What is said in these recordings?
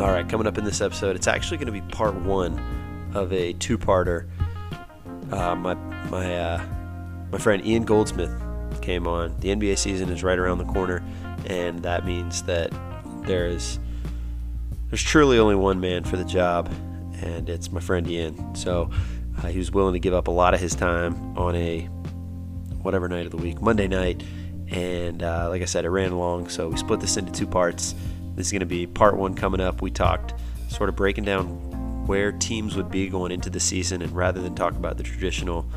All right, coming up in this episode, it's actually going to be part one of a two-parter. Uh, my my uh, my friend Ian Goldsmith came on. The NBA season is right around the corner, and that means that there is there's truly only one man for the job, and it's my friend Ian. So uh, he was willing to give up a lot of his time on a whatever night of the week, Monday night, and uh, like I said, it ran long, so we split this into two parts. This is going to be part one coming up. We talked sort of breaking down where teams would be going into the season, and rather than talk about the traditional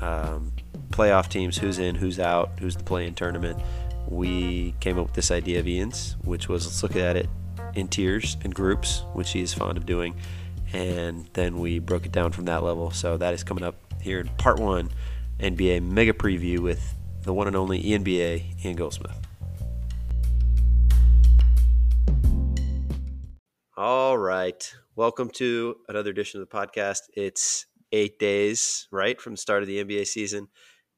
um, playoff teams, who's in, who's out, who's the play-in tournament, we came up with this idea of Ian's, which was let's look at it in tiers and groups, which he is fond of doing, and then we broke it down from that level. So that is coming up here in part one, NBA mega preview with the one and only IaNBA Ian Goldsmith. All right. Welcome to another edition of the podcast. It's eight days, right, from the start of the NBA season.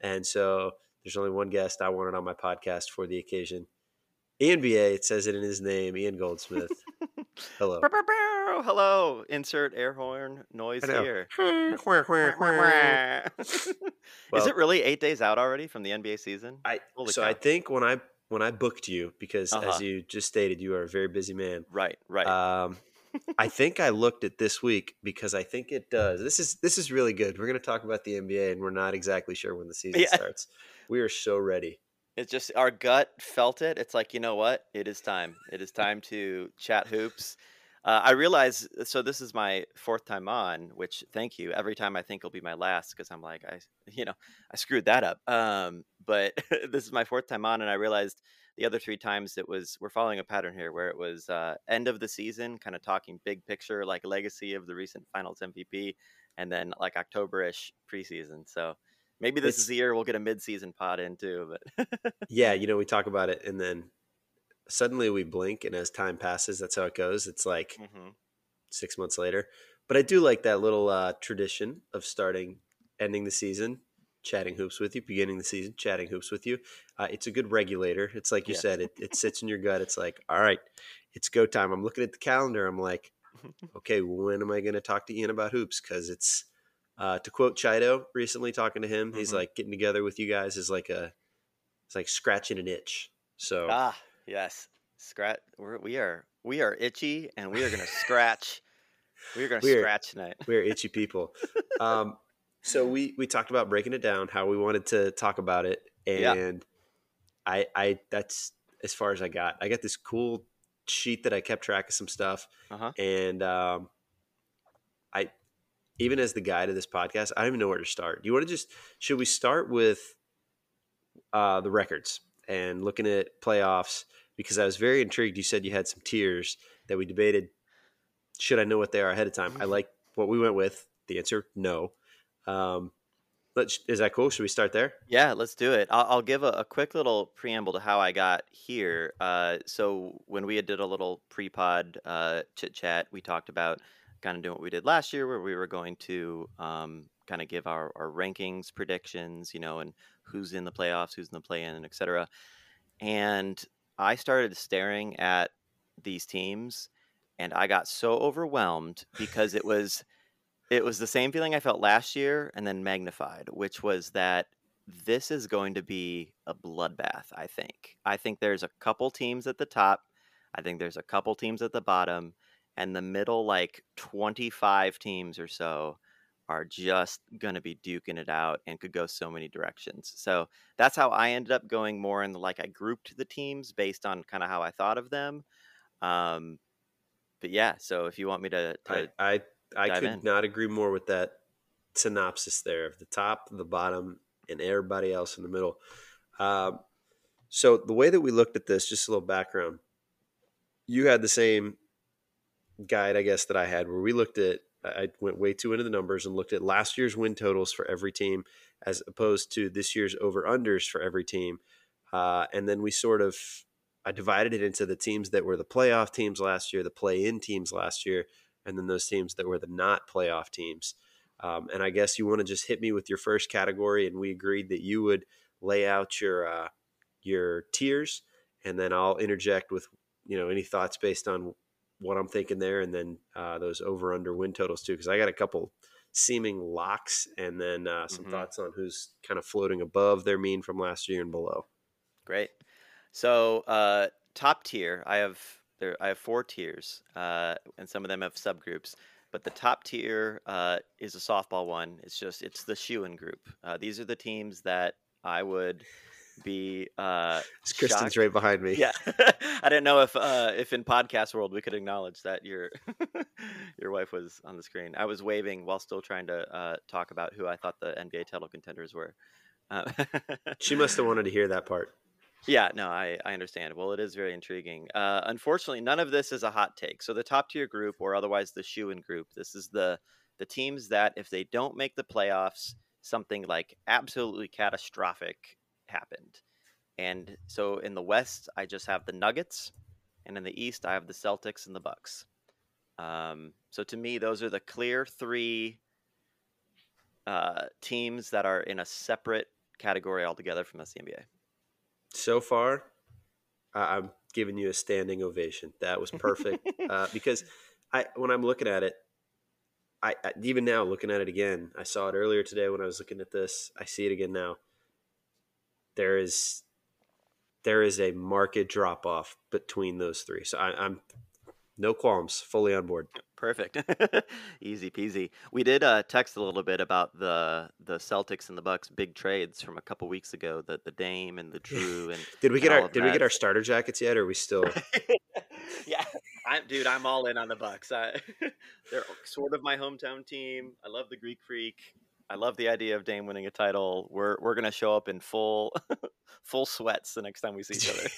And so there's only one guest I wanted on my podcast for the occasion. IaNBA, it says it in his name, Ian Goldsmith. Hello. Hello. Insert air horn noise here. Is Well- it really eight days out already from the NBA season? I Holy so I think when I when I booked you because Uh-huh. as you just stated you are a very busy man. Right, right. Um, I think I looked at this week because I think it does. This is this is really good. We're going to talk about the NBA and we're not exactly sure when the season Yeah. starts. We are so ready. it's just our gut felt it. It's like, you know what? It is time. It is time to chat hoops. Uh, I realize, so this is my fourth time on, which thank you. Every time I think will be my last because I'm like, I, you know, I screwed that up. Um, but this is my fourth time on, and I realized the other three times it was we're following a pattern here where it was uh, end of the season, kind of talking big picture, like legacy of the recent Finals MVP, and then like October-ish preseason. So maybe this It's- is the year we'll get a midseason pod in too. But Yeah, you know, we talk about it and then suddenly we blink and as time passes, that's how it goes. It's like hmm 6 months later. But I do like that little uh, tradition of starting ending the season chatting hoops with you, beginning the season chatting hoops with you. Uh, it's a good regulator. It's like you Yes. said, it, it sits in your gut. It's like, all right, it's go time. I'm looking at the calendar. I'm like, okay, when am I going to talk to Ian about hoops? Because it's, uh, to quote Chido recently talking to him, he's Mhm. like getting together with you guys is like a, it's like scratching an itch. So Ah, yes. Scratch. We're, we are we are itchy, and we are gonna scratch. We are gonna scratch tonight. we're itchy people. Um, so we we talked about breaking it down, how we wanted to talk about it, Yeah. and I I that's as far as I got. I got this cool sheet that I kept track of some stuff, Uh huh. and um, I even as the guide of this podcast, I don't even know where to start. Do you want to just should we start with uh, the records and looking at playoffs? Because I was very intrigued. You said you had some tiers that we debated. Should I know what they are ahead of time? I like what we went with. The answer, no. Um, but is that cool? Should we start there? Yeah, let's do it. I'll, I'll give a, a quick little preamble to how I got here. Uh, so when we did a little pre-pod uh, chit chat, we talked about kind of doing what we did last year, where we were going to um, kind of give our, our rankings, predictions, you know, and who's in the playoffs, who's in the play-in, and et cetera. And I started staring at these teams, and I got so overwhelmed because it was it was the same feeling I felt last year and then magnified, which was that this is going to be a bloodbath, I think. I think there's a couple teams at the top, I think there's a couple teams at the bottom, and the middle like 25 teams or so are just going to be duking it out and could go so many directions. So that's how I ended up going more in the like I grouped the teams based on kind of how I thought of them. Um, but yeah, so if you want me to, to I I, I dive could in. not agree more with that synopsis there of the top, the bottom, and everybody else in the middle. Um, so the way that we looked at this, just a little background. You had the same guide, I guess, that I had, where we looked at. I went way too into the numbers and looked at last year's win totals for every team, as opposed to this year's over unders for every team, uh, and then we sort of I divided it into the teams that were the playoff teams last year, the play-in teams last year, and then those teams that were the not playoff teams. Um, and I guess you want to just hit me with your first category, and we agreed that you would lay out your uh, your tiers, and then I'll interject with you know any thoughts based on what I'm thinking there, and then uh, those over under win totals too, because I got a couple seeming locks, and then uh, some mm-hmm. thoughts on who's kind of floating above their mean from last year and below. Great. So uh, top tier, I have there. I have four tiers, uh, and some of them have subgroups. But the top tier uh, is a softball one. It's just it's the Shewin group. Uh, these are the teams that I would be uh Kristen's right behind me. Yeah. I didn't know if uh if in podcast world we could acknowledge that your your wife was on the screen. I was waving while still trying to uh talk about who I thought the NBA title contenders were. Uh, she must have wanted to hear that part. Yeah, no, I, I understand. Well, it is very intriguing. Uh, unfortunately, none of this is a hot take. So the top tier group, or otherwise the Shewin group, this is the the teams that if they don't make the playoffs, something like absolutely catastrophic happened. And so in the West, I just have the Nuggets, and in the East, I have the Celtics and the Bucks. Um, so to me, those are the clear three uh, teams that are in a separate category altogether from the NBA. So far, I'm giving you a standing ovation. That was perfect uh, because I, when I'm looking at it, I, I even now looking at it again, I saw it earlier today when I was looking at this. I see it again now there is there is a market drop off between those three. So I, am no qualms, fully on board. Perfect, easy peasy. We did uh, text a little bit about the the Celtics and the Bucks big trades from a couple weeks ago. The the Dame and the Jrue and did we get our did that. we get our starter jackets yet? Or are we still? yeah, I'm dude. I'm all in on the Bucks. I, they're sort of my hometown team. I love the Greek Freak. I love the idea of Dame winning a title. We're we're gonna show up in full full sweats the next time we see each other.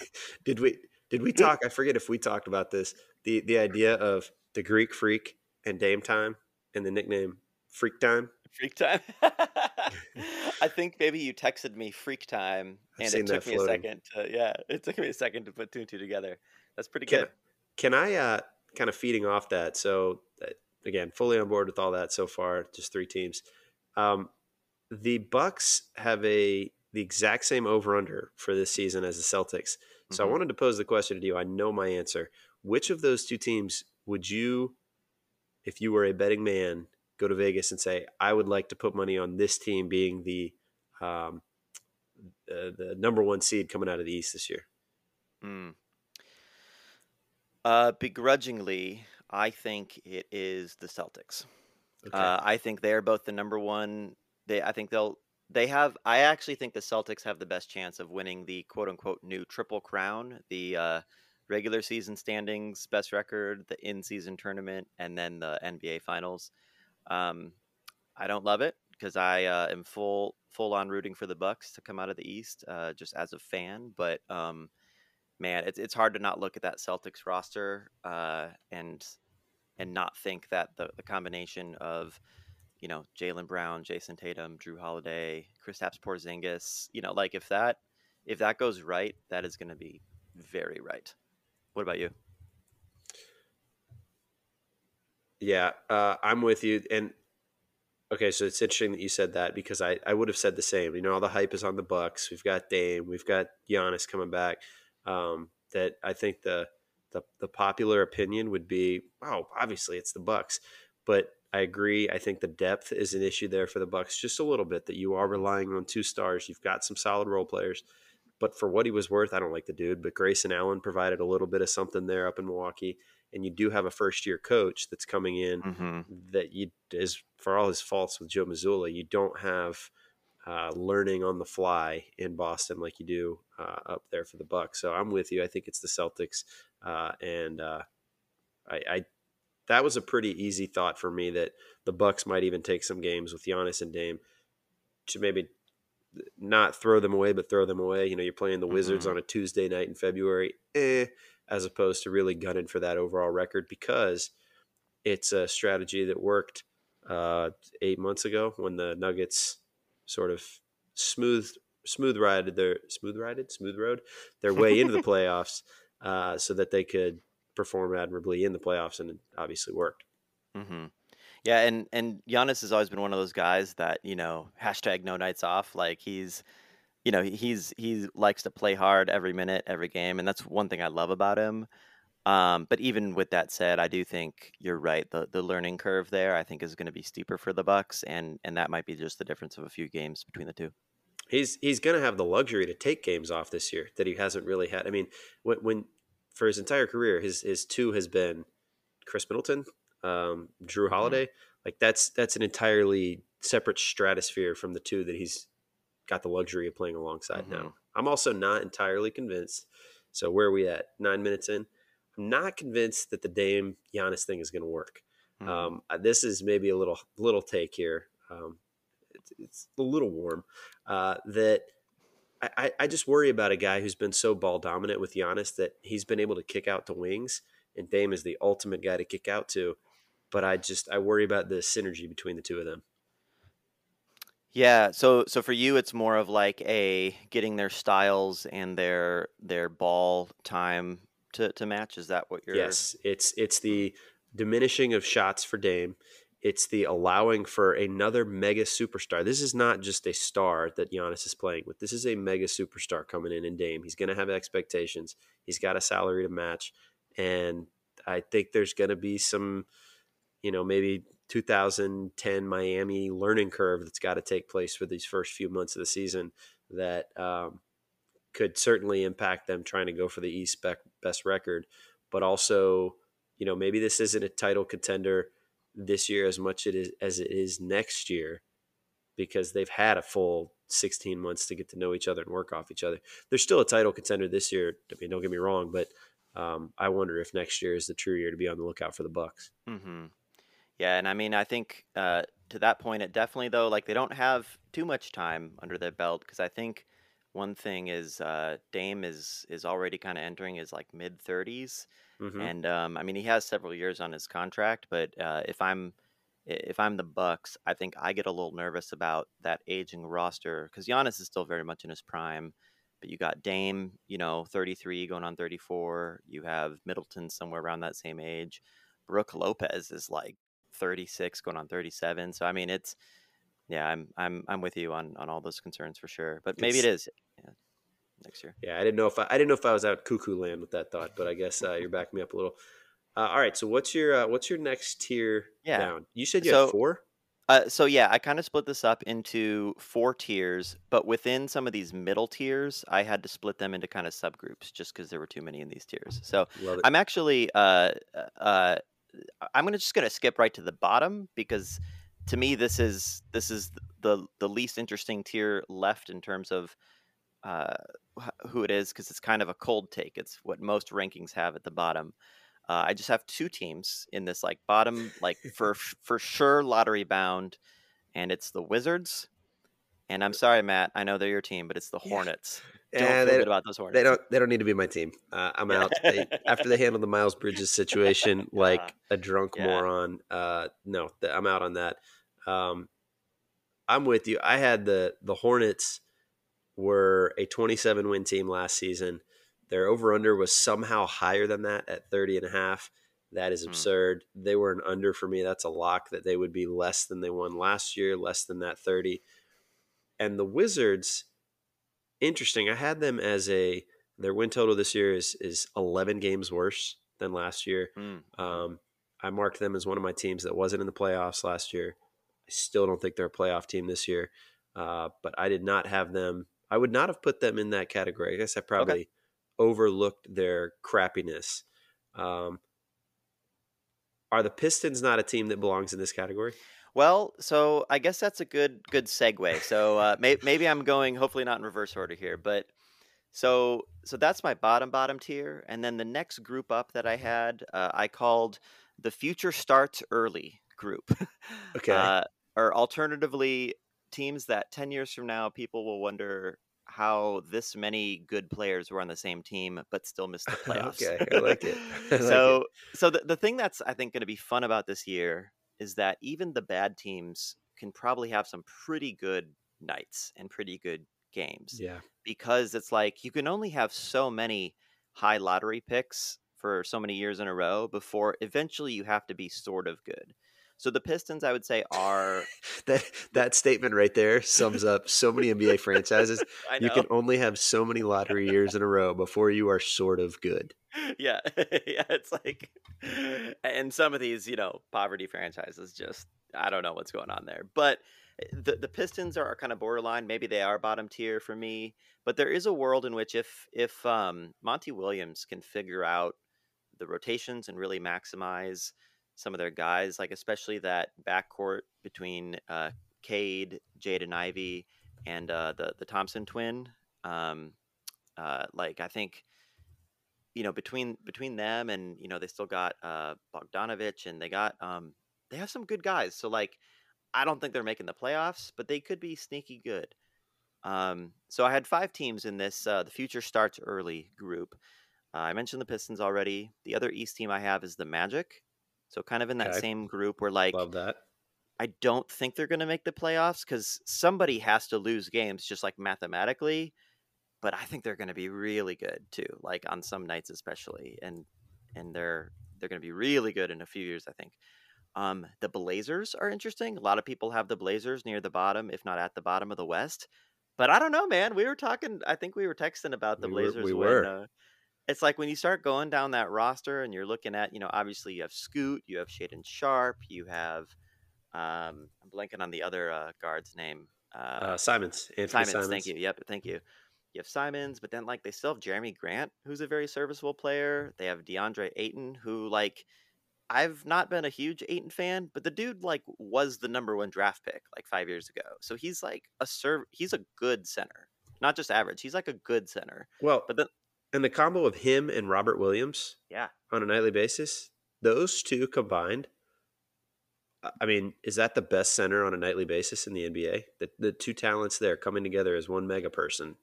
did we did we talk? I forget if we talked about this. The the idea of the Greek freak and Dame time and the nickname Freak Time. Freak Time. I think maybe you texted me Freak Time, and it took me floating. a second. To, yeah, it took me a second to put two and two together. That's pretty can, good. Can I uh, kind of feeding off that? So uh, again, fully on board with all that so far. Just three teams. Um, the Bucks have a the exact same over under for this season as the Celtics. So mm-hmm. I wanted to pose the question to you. I know my answer. Which of those two teams would you, if you were a betting man, go to Vegas and say, I would like to put money on this team being the um, uh, the number one seed coming out of the East this year? Mm. Uh, begrudgingly, I think it is the Celtics. Okay. Uh, I think they are both the number one. They, I think they'll. They have. I actually think the Celtics have the best chance of winning the quote unquote new triple crown, the uh, regular season standings best record, the in season tournament, and then the NBA Finals. Um, I don't love it because I uh, am full full on rooting for the Bucks to come out of the East, uh, just as a fan. But um, man, it's it's hard to not look at that Celtics roster uh, and and not think that the, the combination of you know Jaylen Brown, Jayson Tatum, Jrue Holiday, Kristaps Porzingis, you know, like if that if that goes right, that is going to be very right. What about you? Yeah, uh, I'm with you. And okay, so it's interesting that you said that because I, I would have said the same. You know, all the hype is on the Bucks. We've got Dame. We've got Giannis coming back. Um, that I think the the the popular opinion would be, oh, obviously it's the Bucks, but I agree. I think the depth is an issue there for the Bucks, just a little bit. That you are relying on two stars. You've got some solid role players, but for what he was worth, I don't like the dude. But Grayson Allen provided a little bit of something there up in Milwaukee, and you do have a first year coach that's coming in mm-hmm. that you is for all his faults with Joe Mazzulla, you don't have uh, learning on the fly in Boston like you do uh, up there for the Bucks. So I'm with you. I think it's the Celtics, uh, and uh, I, I, that was a pretty easy thought for me that the Bucks might even take some games with Giannis and Dame to maybe not throw them away, but throw them away. You know, you're playing the Wizards mm-hmm. on a Tuesday night in February, eh, as opposed to really gunning for that overall record because it's a strategy that worked uh, eight months ago when the Nuggets sort of smooth smooth rided their smooth rided smooth road their way into the playoffs uh, so that they could perform admirably in the playoffs and it obviously worked mm-hmm. yeah and and Giannis has always been one of those guys that you know hashtag no nights off like he's you know he's he likes to play hard every minute every game and that's one thing I love about him Um, but even with that said, I do think you're right. The the learning curve there, I think, is going to be steeper for the Bucks, and and that might be just the difference of a few games between the two. He's he's going to have the luxury to take games off this year that he hasn't really had. I mean, when, when for his entire career, his his two has been Khris Middleton, um, Jrue Mm-hmm. Holiday. Like that's that's an entirely separate stratosphere from the two that he's got the luxury of playing alongside Mhm. now. I'm also not entirely convinced. So where are we at? Nine minutes in. I'm not convinced that the Dame Giannis thing is going to work. Mhm. Um, this is maybe a little little take here. Um, it's, it's a little warm. Uh, that I, I- just worry about a guy who's been so ball dominant with Giannis that he's been able to kick out to wings, and Dame is the ultimate guy to kick out to. But I just I worry about the synergy between the two of them. Yeah, so so for you, it's more of like a getting their styles and their their ball time to to match. Is that what you're? Yes, it's it's the diminishing of shots for Dame. It's the allowing for another mega superstar. This is not just a star that Giannis is playing with. This is a mega superstar coming in in Dame. He's going to have expectations. He's got a salary to match, and I think there's going to be some, you know, maybe 2010 Miami learning curve that's got to take place for these first few months of the season that um, could certainly impact them trying to go for the East best record, but also, you know, maybe this isn't a title contender this year as much it is as it is next year because they've had a full 16 months to get to know each other and work off each other. They're still a title contender this year. I mean, don't get me wrong, but um, I wonder if next year is the true year to be on the lookout for the Bucks. Mm-hmm. Yeah, and I mean, I think uh, to that point, it definitely though, like they don't have too much time under their belt because I think one thing is uh, Dame is is already kind of entering his like mid 30s, Mhm. and um, I mean he has several years on his contract. But uh, if I'm if I'm the Bucks, I think I get a little nervous about that aging roster because Giannis is still very much in his prime. But you got Dame, you know, 33 going on 34. You have Middleton somewhere around that same age. Brook Lopez is like 36 going on 37. So I mean it's yeah, I'm I'm I'm with you on on all those concerns for sure. But maybe it is yeah, next year. Yeah, I didn't know if I, I didn't know if I was out cuckoo land with that thought, but I guess uh, you're backing me up a little. Uh, all right, so what's your uh, what's your next tier Yeah. down? You said you So- had four. Uh, so yeah, I kind of split this up into four tiers, but within some of these middle tiers, I had to split them into kind of subgroups just because there were too many in these tiers. So I'm actually uh, uh, I'm gonna just gonna skip right to the bottom because to me this is this is the the least interesting tier left in terms of uh, who it is because it's kind of a cold take. It's what most rankings have at the bottom. Uh, I just have two teams in this like bottom like for for sure lottery bound, and it's the Wizards. And I'm sorry, Matt. I know they're your team, but it's the Hornets. Don't feel good about those Hornets. they don't they don't need to be my team. Uh, I'm out. They, after they handled the Miles Bridges situation like a drunk Yeah. moron. Uh, no, I'm out on that. Um, I'm with you. I had the the Hornets were a 27 win team last season. Their over under was somehow higher than that at 30 and a half. That is Hmm. absurd. They were an under for me. That's a lock that they would be less than they won last year, less than that 30. And the Wizards, interesting. I had them as a their win total this year is is 11 games worse than last year. Mm. Um, I marked them as one of my teams that wasn't in the playoffs last year. I still don't think they're a playoff team this year, uh, but I did not have them. I would not have put them in that category. I guess I probably overlooked their crappiness. Um, are the Pistons not a team that belongs in this category? Well, so I guess that's a good good segue. So uh, may, maybe I'm going hopefully not in reverse order here, but so so that's my bottom bottom tier, and then the next group up that I had uh, I called the future starts early group, Okay. uh, or alternatively teams that ten years from now people will wonder how this many good players were on the same team but still missed the playoffs. okay, I like it. I like so it. so the, the thing that's i think going to be fun about this year is that even the bad teams can probably have some pretty good nights and pretty good games yeah, because it's like you can only have so many high lottery picks for so many years in a row before eventually you have to be sort of good So the Pistons, I would say, are that that statement right there sums up so many NBA franchises. You can only have so many lottery years in a row before you are sort of good. yeah, yeah. It's like, and some of these, you know, poverty franchises just I don't know what's going on there. But eh, the the Pistons are kind of borderline. Maybe they are bottom tier for me. But there is a world in which if if um, Monty Williams can figure out the rotations and really maximize some of their guys, like especially that backcourt between uh, Cade, Jade, and Ivey, and uh, the the Thompson twin. Um, uh, like I think you know between between them and you know they still got uh Bogdanovic and they got um they have some good guys. So like I don't think they're making the playoffs, but they could be sneaky good. Um so I had five teams in this uh the future starts early group. Uh, I mentioned the Pistons already. The other East team I have is the Magic. So kind of in that Okay. same group where like Love that. I don't think they're going to make the playoffs cuz somebody has to lose games just like mathematically but I think they're going to be really good too, like on some nights especially, and and they're they're going to be really good in a few years, I think. Um, the Blazers are interesting. A lot of people have the Blazers near the bottom, if not at the bottom of the West. But I don't know, man. We were talking. I think we were texting about the We were- Blazers. we when, were. Uh, it's like when you start going down that roster and you're looking at, you know, obviously you have Scoot, you have Shaedon Sharpe, you have, um, I'm blanking on the other uh, guard's name. Uh, Simons, Anthony Simons, Simons. thank you. Yep, thank you. You have Simons, but then like they still have Jerami Grant, who's a very serviceable player. They have DeAndre Ayton, who like I've not been a huge Ayton fan, but the dude like was the number one draft pick like five years ago. So he's like a serve. He's a good center, not just average. He's like a good center. Well, But then and the combo of him and Robert Williams yeah, on a nightly basis, those two combined. I- mean, is that the best center on a nightly basis in the NBA? The the two talents there coming together as one mega person.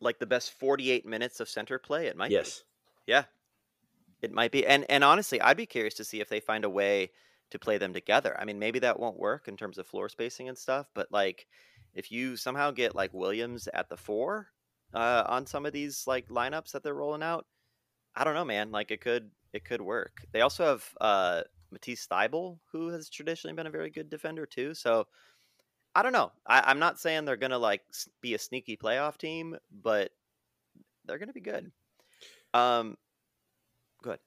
like the best 48 minutes of center play. It might be. yes. Yeah. It might be. And and honestly, I'd be curious to see if they find a way to play them together. I mean, maybe that won't work in terms of floor spacing and stuff, but like if you somehow get like Williams at the 4 uh on some of these like lineups that they're rolling out, I don't know, man, like it could it could work. They also have uh Matisse Thybulle, who has traditionally been a very good defender too. So I don't know. I, I'm not saying they're gonna like be a sneaky playoff team, but they're gonna be good. Um, good.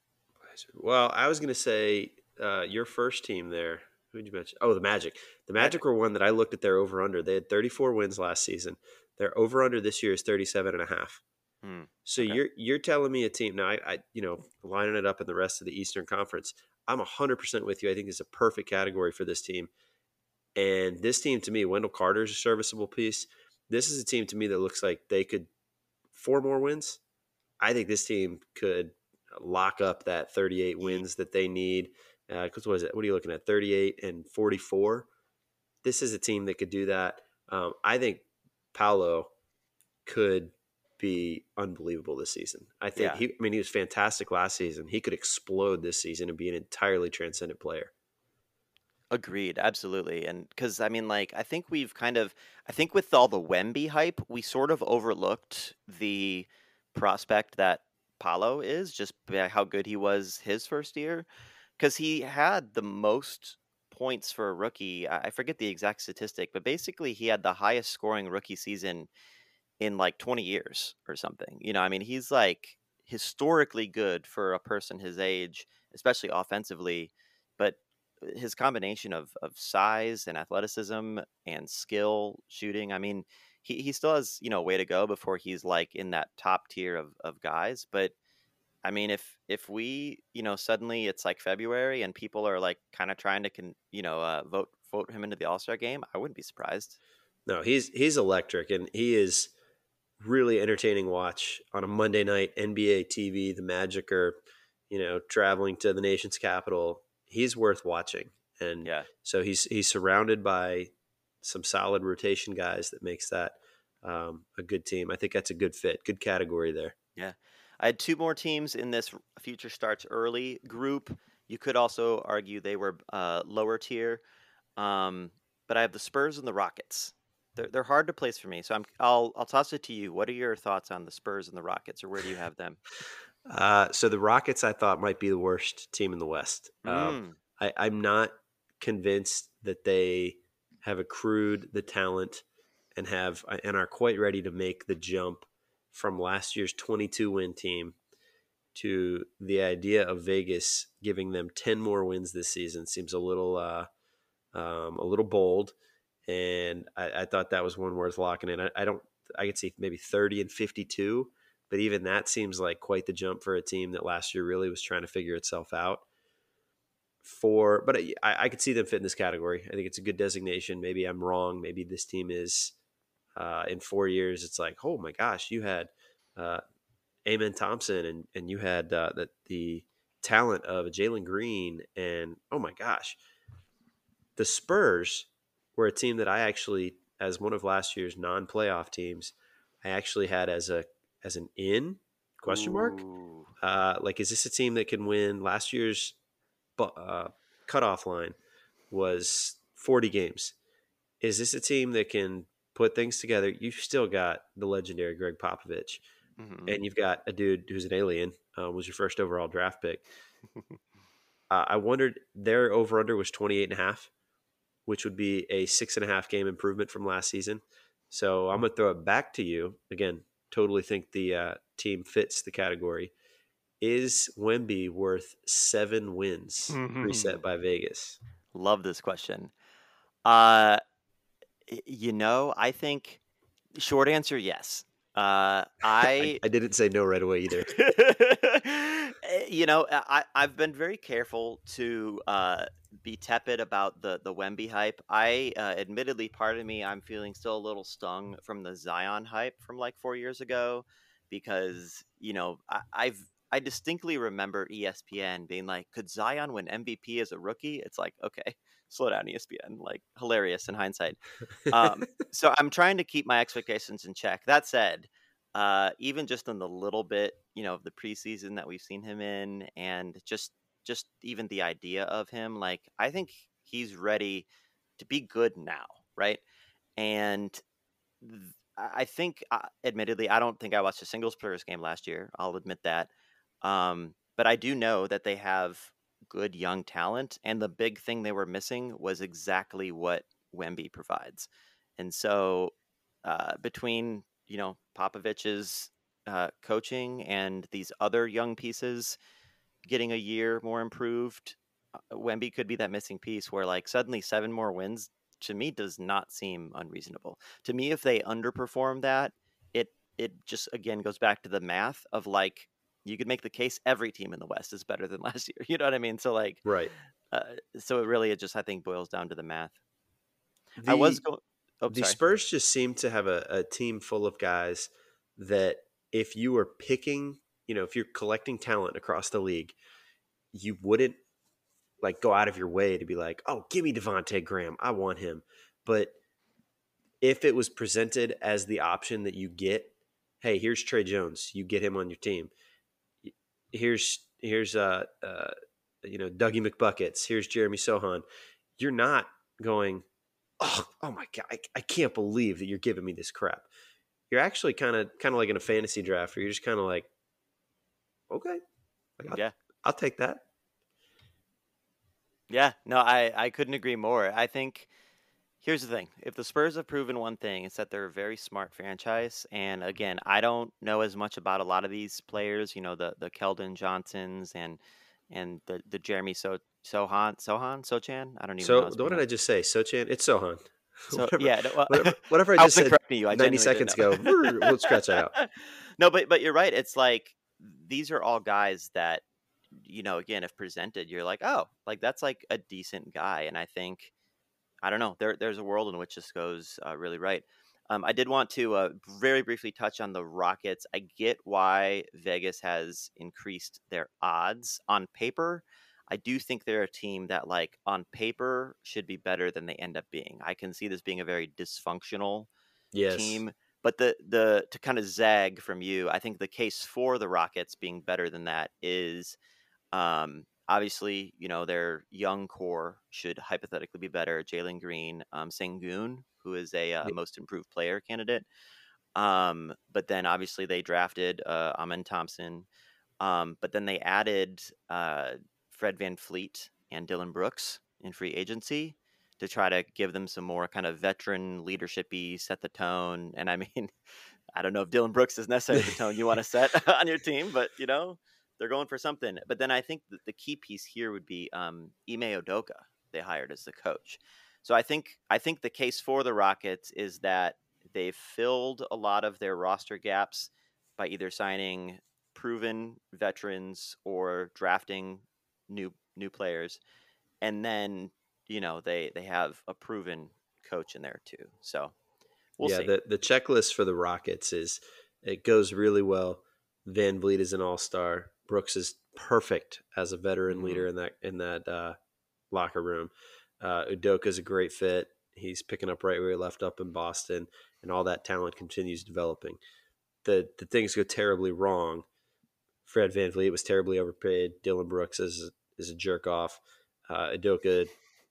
Well, I was going to say uh, your first team there. Who did you mention? Oh, the Magic. The Magic were one that I looked at their over under. They had 34 wins last season. Their over under this year is 37 and a half. Hmm, So okay. you're you're telling me a team now. I, I you know lining it up in the rest of the Eastern Conference. I'm 100 percent with you. I think it's a perfect category for this team. And this team to me, Wendell Carter is a serviceable piece. This is a team to me that looks like they could four more wins. I think this team could lock up that 38 wins that they need. Because what is it? What are you looking at? 38 and 44. This is a team that could do that. Um, I think Paolo could be unbelievable this season. I think Yeah. he. I mean, he was fantastic last season. He could explode this season and be an entirely transcendent player. Agreed, absolutely. And because I mean, like, I think we've kind of, I think with all the Wemby hype, we sort of overlooked the prospect that Paolo is just by how good he was his first year. Because he had the most points for a rookie. I forget the exact statistic, but basically, he had the highest scoring rookie season in like 20 years or something. You know, I mean, he's like historically good for a person his age, especially offensively. But uh, his combination of of size and athleticism and skill shooting, I mean, he, he still has, you know, a way to go before he's like in that top tier of, of guys. But I mean, if if we, you know, suddenly it's like February and people are like kind of trying to, con, you know, uh, vote vote him into the All Star game, I wouldn't be surprised. No, he's he's electric, and he is really entertaining watch on a Monday night NBA TV. The Magic are, you know, traveling to the nation's capital. He's worth watching, and Yeah. so he's he's surrounded by some solid rotation guys that makes that um, a good team. I think that's a good fit, good category there. I had two more teams in this future starts early group. You could also argue they were uh, lower tier, um, but I have the Spurs and the Rockets. They're, they're hard to place for me, so I'm I'll I'll toss it to you. What are your thoughts on the Spurs and the Rockets, or where do you have them? Uh, so the Rockets, I thought, might be the worst team in the West. Um, Mm, I, I'm not convinced that they have accrued the talent and have and are quite ready to make the jump from last year's 22 win team to the idea of Vegas giving them 10 more wins this season seems a little uh, um, a little bold and I, I, thought that was one worth locking in I, I don't I could see maybe 30 and 52 but even that seems like quite the jump for a team that last year really was trying to figure itself out. For, but I, I could see them fit in this category. I think it's a good designation. Maybe I'm wrong. Maybe this team is uh, in four years. It's like, oh my gosh, you had uh, Amen Thompson and and you had uh, the the talent of Jalen Green and oh my gosh, the Spurs were a team that I actually, as one of last year's non-playoff teams, I actually had as a as an in question mark. Uh, like, is this a team that can win? Last year's uh, cutoff line was 40 games. Is this a team that can put things together? You've still got the legendary Gregg Popovich, mm-hmm. and you've got a dude who's an alien. Uh, was your first overall draft pick. uh, I wondered their over under was 28 and a half, which would be a six and a half game improvement from last season. So I'm going to throw it back to you again totally think the uh, team fits the category. Is Wemby worth seven wins mm-hmm. reset by Vegas? Love this question. Uh, you know, I think short answer yes. Uh, I, I, I didn't say no right away either. Eh, you know, I I've been very careful to uh, be tepid about the the Wemby hype. I uh, admittedly, part of me, I'm feeling still a little stung from the Zion hype from like four years ago, because you know I, I've I distinctly remember ESPN being like, "Could Zion win MVP as a rookie?" It's like, okay, slow down, ESPN. Like hilarious in hindsight. Um, so I'm trying to keep my expectations in check. That said, uh, even just in the little bit, you know, of the preseason that we've seen him in, and just just even the idea of him, like I think he's ready to be good now, right? And th- I think, uh, admittedly, I don't think I watched a single Spurs game last year. I'll admit that. Um, but I do know that they have good young talent, and the big thing they were missing was exactly what Wemby provides. And so, uh, between you know Popovich's uh, coaching and these other young pieces getting a year more improved, uh, Wemby could be that missing piece where like suddenly seven more wins to me does not seem unreasonable. To me, if they underperform that, it it just again goes back to the math of like you could make the case every team in the West is better than last year. You know what I mean? So like right. Uh, so it really it just I think boils down to the math. The, I was going. Oh, the sorry. Spurs just seem to have a, a team full of guys that if you were picking, you know, if you're collecting talent across the league, you wouldn't like go out of your way to be like, oh, give me Devonte Graham, I want him. But if it was presented as the option that you get, hey, here's Tre Jones, you get him on your team. Here's here's uh, uh you know Dougie McBuckets. Here's Jeremy Sohan. You're not going oh, oh my god, I, I can't believe that you're giving me this crap. You're actually kind of kind of like in a fantasy draft where you're just kind of like, okay, like, I'll, yeah, I'll take that. Yeah, no, I I couldn't agree more. I think here's the thing: if the Spurs have proven one thing, it's that they're a very smart franchise. And again, I don't know as much about a lot of these players. You know, the the Keldon Johnsons and and the the Jeremy so Sohan Sohan Sochan. I don't even. So know what did I just say? Sochan. It's Sohan. So, whatever, yeah, well, whatever, whatever, I just said you. I ninety seconds ago. we'll scratch that out. No, but but you're right. It's like these are all guys that you know. Again, if presented, you're like, oh, like that's like a decent guy, and I think I don't know. There there's a world in which this goes uh, really right. Um, I did want to uh, very briefly touch on the Rockets. I get why Vegas has increased their odds on paper. I do think they're a team that, like, on paper should be better than they end up being. I can see this being a very dysfunctional yes. team. But the the to kind of zag from you, I think the case for the Rockets being better than that is um, obviously, you know, their young core should hypothetically be better. Jalen Green, um, Sengun, who is a uh, most improved player candidate. Um, but then obviously they drafted uh, Amen Thompson. Um, but then they added uh, Fred VanVleet and Dillon Brooks in free agency to try to give them some more kind of veteran leadershipy, set the tone. And I mean, I don't know if Dillon Brooks is necessarily the tone you want to set on your team, but you know, they're going for something. But then I think the key piece here would be um, Ime Udoka. They hired as the coach. So I think I think the case for the Rockets is that they've filled a lot of their roster gaps by either signing proven veterans or drafting new new players, and then you know they they have a proven coach in there too. So we'll yeah, see. the the checklist for the Rockets is it goes really well. VanVleet is an all star. Brooks is perfect as a veteran mm-hmm. leader in that in that uh, locker room. Uh, Udoka is a great fit. He's picking up right where he left up in Boston, and all that talent continues developing. The the things go terribly wrong. Fred Van VanVleet was terribly overpaid. Dillon Brooks is is a jerk off. Uh, Udoka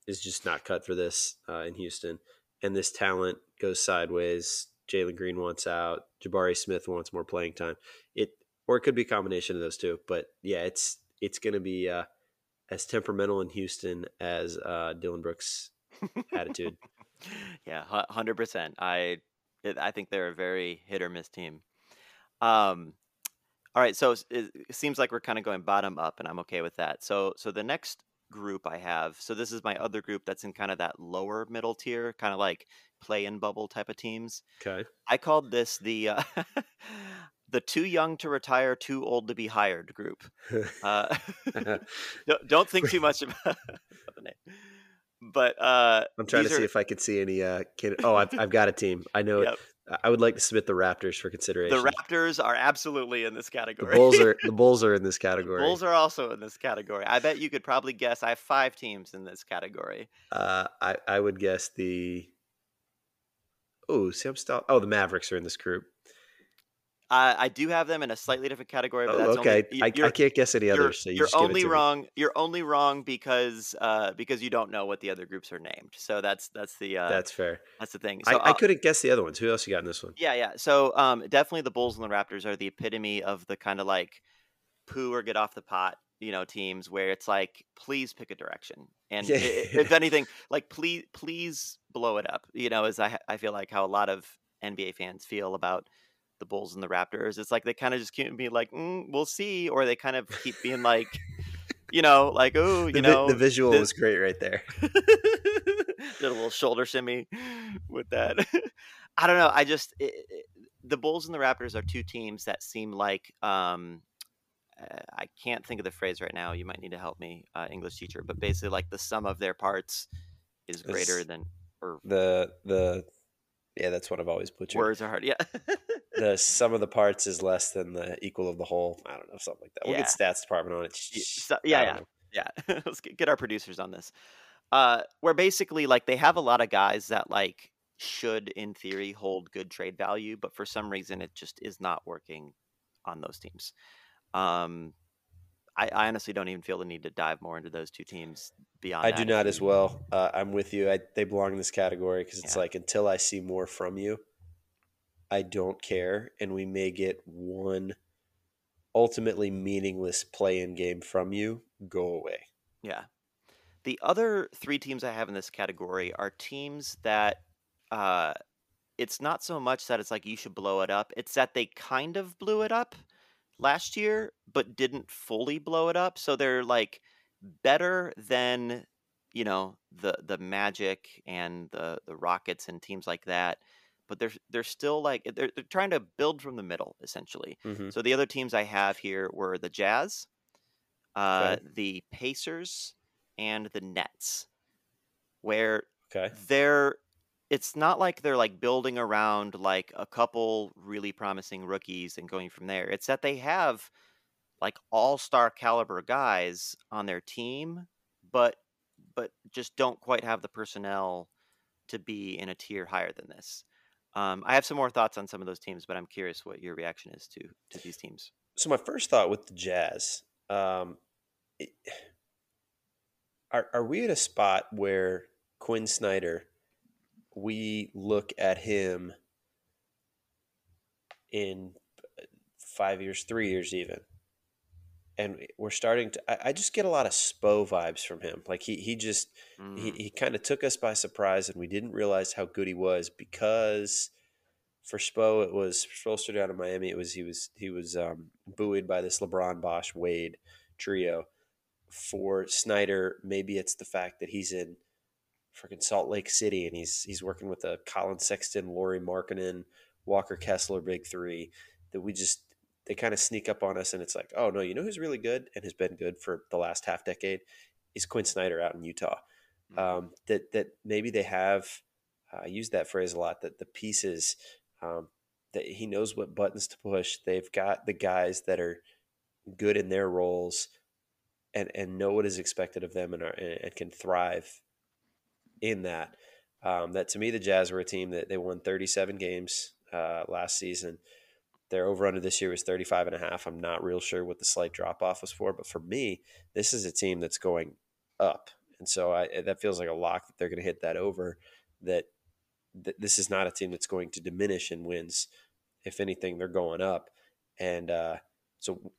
is just not cut for this uh, in Houston, and this talent goes sideways. Jalen Green wants out. Jabari Smith wants more playing time. It or it could be a combination of those two. But yeah, it's it's going to be uh, as temperamental in Houston as uh, Dillon Brooks' attitude. Yeah, hundred percent. I I think they're a very hit or miss team. Um, all right, so it, seems like we're kind of going bottom up, and I'm okay with that. So so the next group I have, so this is my other group that's in kind of that lower middle tier, kind of like play in bubble type of teams. Okay. I called this the uh, the too young to retire, too old to be hired group. Uh, don't think too much about, the name. But uh, I'm trying to see if I could see any. Uh, can, oh, I've, I've got a team. I know. Yep. I would like to submit the Raptors for consideration. The Raptors are absolutely in this category. The Bulls are the Bulls are in this category. The Bulls are also in this category. I bet you could probably guess. I have five teams in this category. Uh, I I would guess the. Oh, see, I'm still. Oh, the Mavericks are in this group. Uh, I do have them in a slightly different category. But oh, okay, only, I, I, can't guess any others. So you are only wrong. Me. You're only wrong because uh, because you don't know what the other groups are named. So that's that's the uh, that's fair. That's the thing. So I, I, couldn't guess the other ones. Who else you got in this one? Yeah, yeah. So um, definitely the Bulls and the Raptors are the epitome of the kind of like poo or get off the pot you know teams where it's like please pick a direction and yeah. if anything like please please blow it up you know as i i feel like how a lot of nba fans feel about the Bulls and the Raptors. It's like they kind of just keep being like, mm, "We'll see," or they kind of keep being like, you know, like, "Oh, you the, know." The visual this... was great right there. Did a little shoulder shimmy with that. I don't know. I just it, it, the Bulls and the Raptors are two teams that seem like um, uh, I can't think of the phrase right now. You might need to help me, uh, English teacher. But basically, like the sum of their parts is greater it's than or the the yeah. That's what I've always butchered. Words are hard. Yeah the sum of the parts is less than the equal of the whole. I don't know, something like that. We'll yeah. get stats department on it. So, yeah, yeah, yeah. Let's get our producers on this. Uh, where basically, like, they have a lot of guys that like should, in theory, hold good trade value, but for some reason, it just is not working on those teams. Um, I, I, honestly don't even feel the need to dive more into those two teams beyond. I do not as well. Uh, I'm with you. I, they belong in this category because it's yeah. like until I see more from you, I don't care, and we may get one ultimately meaningless play in game from you, go away. Yeah. The other three teams I have in this category are teams that uh, it's not so much that it's like you should blow it up, it's that they kind of blew it up last year, but didn't fully blow it up. So they're like better than, you know, the the Magic and the the Rockets and teams like that but they're they're still like they're, they're trying to build from the middle essentially. Mm-hmm. So the other teams I have here were the Jazz, uh, okay. the Pacers, and the Nets, where okay. they're it's not like they're like building around like a couple really promising rookies and going from there. It's that they have like all-star caliber guys on their team, but but just don't quite have the personnel to be in a tier higher than this. Um, I have some more thoughts on some of those teams, but I'm curious what your reaction is to to these teams. So my first thought with the Jazz, um, it, are are we at a spot where Quin Snyder, we look at him in five years, three years, even, and we're starting to. I, I just get a lot of Spo vibes from him. Like he he just Mm. he, he kind of took us by surprise, and we didn't realize how good he was because for Spo it was Spoelstra down in Miami. It was he was he was um, buoyed by this LeBron Bosh Wade trio. For Snyder, maybe it's the fact that he's in freaking Salt Lake City and he's he's working with a Collin Sexton, Lauri Markkanen, Walker Kessler, big three. That we just they kind of sneak up on us, and it's like, oh no, you know who's really good and has been good for the last half decade is Quin Snyder out in Utah. Um, that that maybe they have. Uh, I use that phrase a lot. That the pieces um, that he knows what buttons to push. They've got the guys that are good in their roles and and know what is expected of them and are, and can thrive in that. Um, that to me, the Jazz were a team that they won 37 games uh, last season. Their over under this year was 35 and a half. I'm not real sure what the slight drop off was for, but for me, this is a team that's going up. And so I, that feels like a lock that they're going to hit that over. That, that this is not a team that's going to diminish in wins. If anything, they're going up. And uh, so,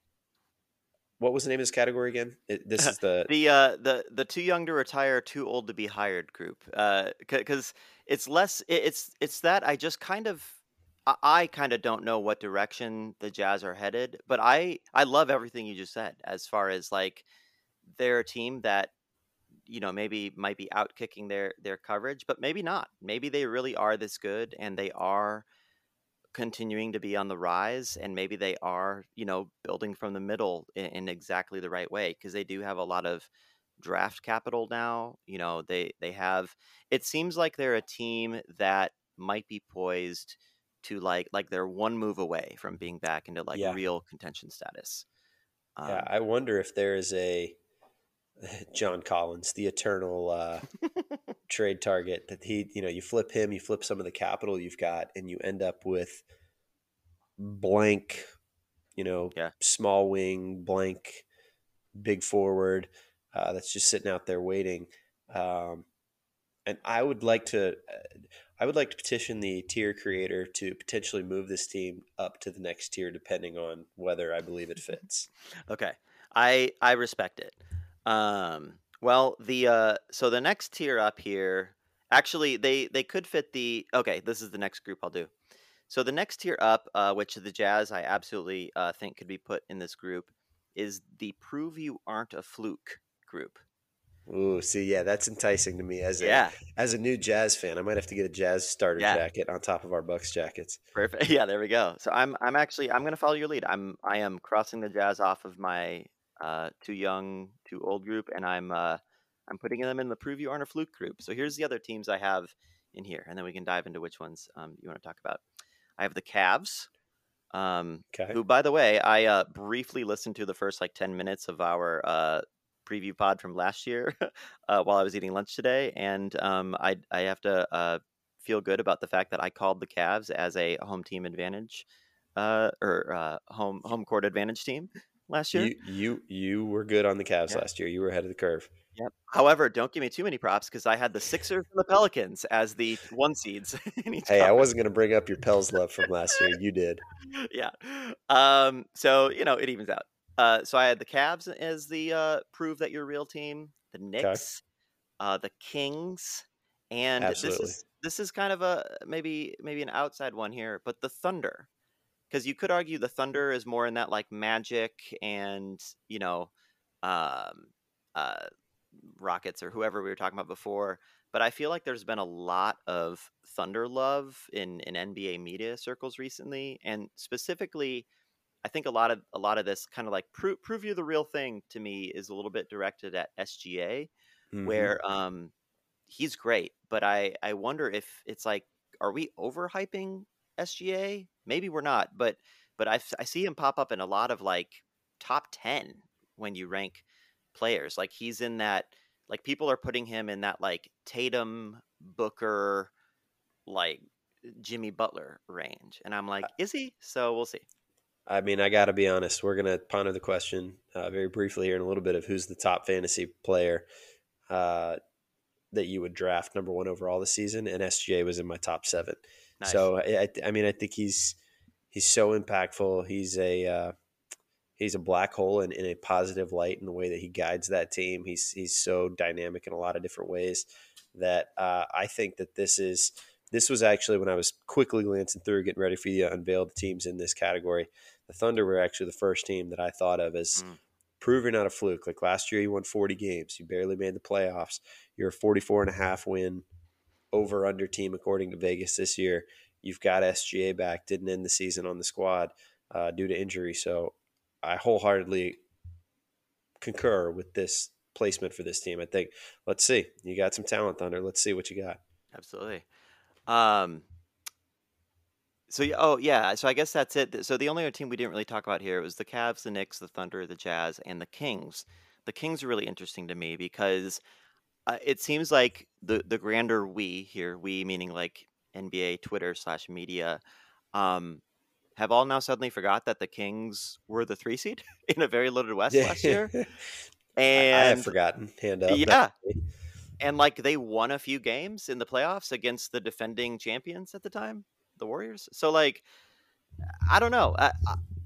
what was the name of this category again? It, this is the the uh the the too young to retire too old to be hired group uh because it's less it- it's it's that i just kind of i, I kind of don't know what direction the jazz are headed but i i love everything you just said as far as like they're a team that you know maybe might be out kicking their their coverage but maybe not maybe they really are this good and they are continuing to be on the rise and maybe they are you know building from the middle in, in exactly the right way because they do have a lot of draft capital now you know they they have it seems like they're a team that might be poised to like like they're one move away from being back into like Yeah. real contention status um, Yeah, I wonder if there is a John Collins, the eternal uh, trade target that he, you know, you flip him, you flip some of the capital you've got, and you end up with blank, you know, Yeah. small wing, blank, big forward uh, that's just sitting out there waiting. Um, and I would like to, uh, I would like to petition the tier creator to potentially move this team up to the next tier, depending on whether I believe it fits. Okay. I I respect it. Um well, the uh so the next tier up here actually they they could fit the Okay, this is the next group I'll do. So the next tier up uh which the Jazz I absolutely uh think could be put in this group is the prove you aren't a fluke group. Ooh, see, yeah, that's enticing to me as a Yeah. as a new jazz fan. I might have to get a jazz starter Yeah. jacket on top of our Bucks jackets. Perfect. Yeah, there we go. So I'm I'm actually I'm gonna follow your lead. I'm I am crossing the Jazz off of my uh too young, too old group, and I'm uh I'm putting them in the prove you aren't a fluke group. So here's the other teams I have in here, and then we can dive into which ones um, you want to talk about. I have the Cavs, um, Okay. who by the way I uh, briefly listened to the first like ten minutes of our uh, preview pod from last year uh, while I was eating lunch today, and um, I I have to uh, feel good about the fact that I called the Cavs as a home team advantage, uh, or uh, home home court advantage team last year. You you you were good on the Cavs Yeah. last year. You were ahead of the curve. Yep. However, don't give me too many props because I had the Sixers and the Pelicans as the one seeds. Hey, I wasn't going to bring up your Pels love from last year. You did. yeah. Um, so you know it evens out. Uh, so I had the Cavs as the uh, prove that you're a real team, the Knicks, uh, the Kings, and Absolutely. this is this is kind of a maybe maybe an outside one here, but the Thunder, because you could argue the Thunder is more in that like Magic and you know, um, uh, Rockets or whoever we were talking about before. But I feel like there's been a lot of Thunder love in in NBA media circles recently, and specifically, I think a lot of a lot of this kind of like prove prove you the real thing to me is a little bit directed at SGA, Mhm. where um he's great, but I I wonder if it's like are we overhyping SGA? Maybe we're not, but but I I see him pop up in a lot of like top 10 when you rank players. Like he's in that like people are putting him in that like Tatum, Booker, like Jimmy Butler range. And I'm like, is he? So we'll see. I mean, I got to be honest. We're going to ponder the question uh, very briefly here in a little bit of who's the top fantasy player uh, that you would draft number one overall this season, and SGA was in my top seven. Nice. So I, I, mean, I think he's he's so impactful. He's a uh, he's a black hole in, in a positive light in the way that he guides that team. He's he's so dynamic in a lot of different ways that uh, I think that this is this was actually when I was quickly glancing through, getting ready for you to unveil the teams in this category. The Thunder were actually the first team that I thought of as mm. proving not a fluke. Like last year, you won 40 games, you barely made the playoffs. You're a 44 and a half win over under team according to Vegas this year. You've got SGA back, didn't end the season on the squad uh, due to injury. So I wholeheartedly concur with this placement for this team. I think let's see. You got some talent, Thunder. Let's see what you got. Absolutely. Um. So oh yeah, so I guess that's it. So the only other team we didn't really talk about here was the Cavs, the Knicks, the Thunder, the Jazz, and the Kings. The Kings are really interesting to me because uh, it seems like the the grander we here, we meaning like NBA, Twitter slash media, um, have all now suddenly forgot that the Kings were the three seed in a very loaded West last year. And I, I have forgotten. Hand up. Yeah. And like they won a few games in the playoffs against the defending champions at the time, the Warriors. So like, I don't know. I,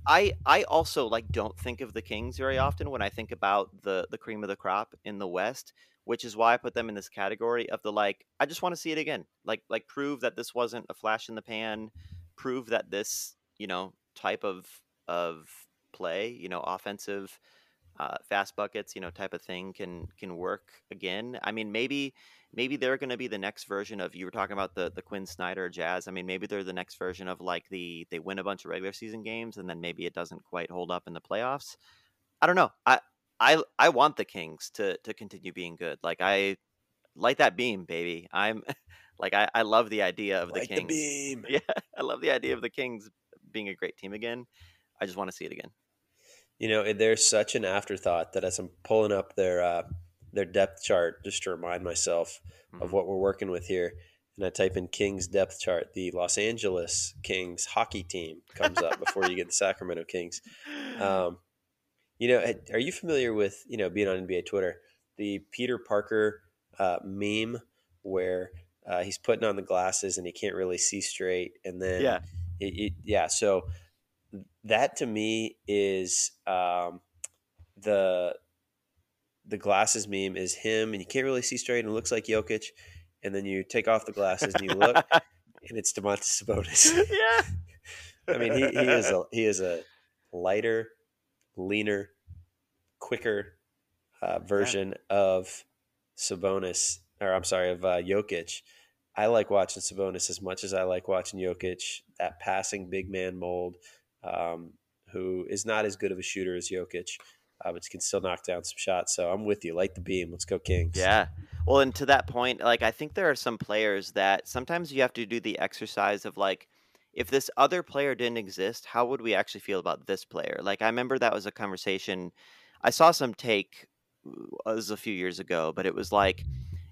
I I also like don't think of the Kings very often when I think about the the cream of the crop in the West, which is why I put them in this category of the like. I just want to see it again. Like like prove that this wasn't a flash in the pan. Prove that this you know type of of play, you know, offensive uh, fast buckets, you know, type of thing can can work again. I mean, maybe maybe they're going to be the next version of you were talking about the the Quin Snyder Jazz. I mean, maybe they're the next version of like the they win a bunch of regular season games and then maybe it doesn't quite hold up in the playoffs. I don't know. I I I want the Kings to to continue being good. Like I light that beam, baby. I'm like I, I love the idea of the light Kings. The beam. Yeah, I love the idea of the Kings being a great team again. I just want to see it again. You know, there's such an afterthought that as I'm pulling up their uh, their depth chart just to remind myself mm-hmm. of what we're working with here, and I type in Kings depth chart, the Los Angeles Kings hockey team comes up before you get the Sacramento Kings. Um, you know, are you familiar with you know being on NBA Twitter the Peter Parker uh, meme where uh, he's putting on the glasses and he can't really see straight, and then yeah, it, it, yeah. So that to me is um, the the glasses meme is him, and you can't really see straight, and it looks like Jokic. And then you take off the glasses and you look, and it's Domantas Sabonis. yeah, I mean he, he is a he is a lighter, leaner, quicker uh, version yeah. of Sabonis, or I'm sorry, of uh, Jokic. I like watching Sabonis as much as I like watching Jokic. That passing big man mold, um, who is not as good of a shooter as Jokic, uh, but can still knock down some shots. So I'm with you. Light the beam. Let's go Kings. Yeah. Well, and to that point, like I think there are some players that sometimes you have to do the exercise of like, if this other player didn't exist, how would we actually feel about this player? Like I remember that was a conversation. I saw some take. Uh, was a few years ago, but it was like,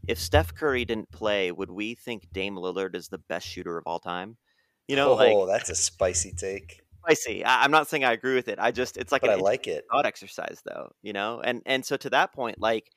if Steph Curry didn't play, would we think Dame Lillard is the best shooter of all time? You know, oh, like that's a spicy take spicy. I, am not saying I agree with it. I just it's like but an I like it thought exercise though, you know. And and so to that point, like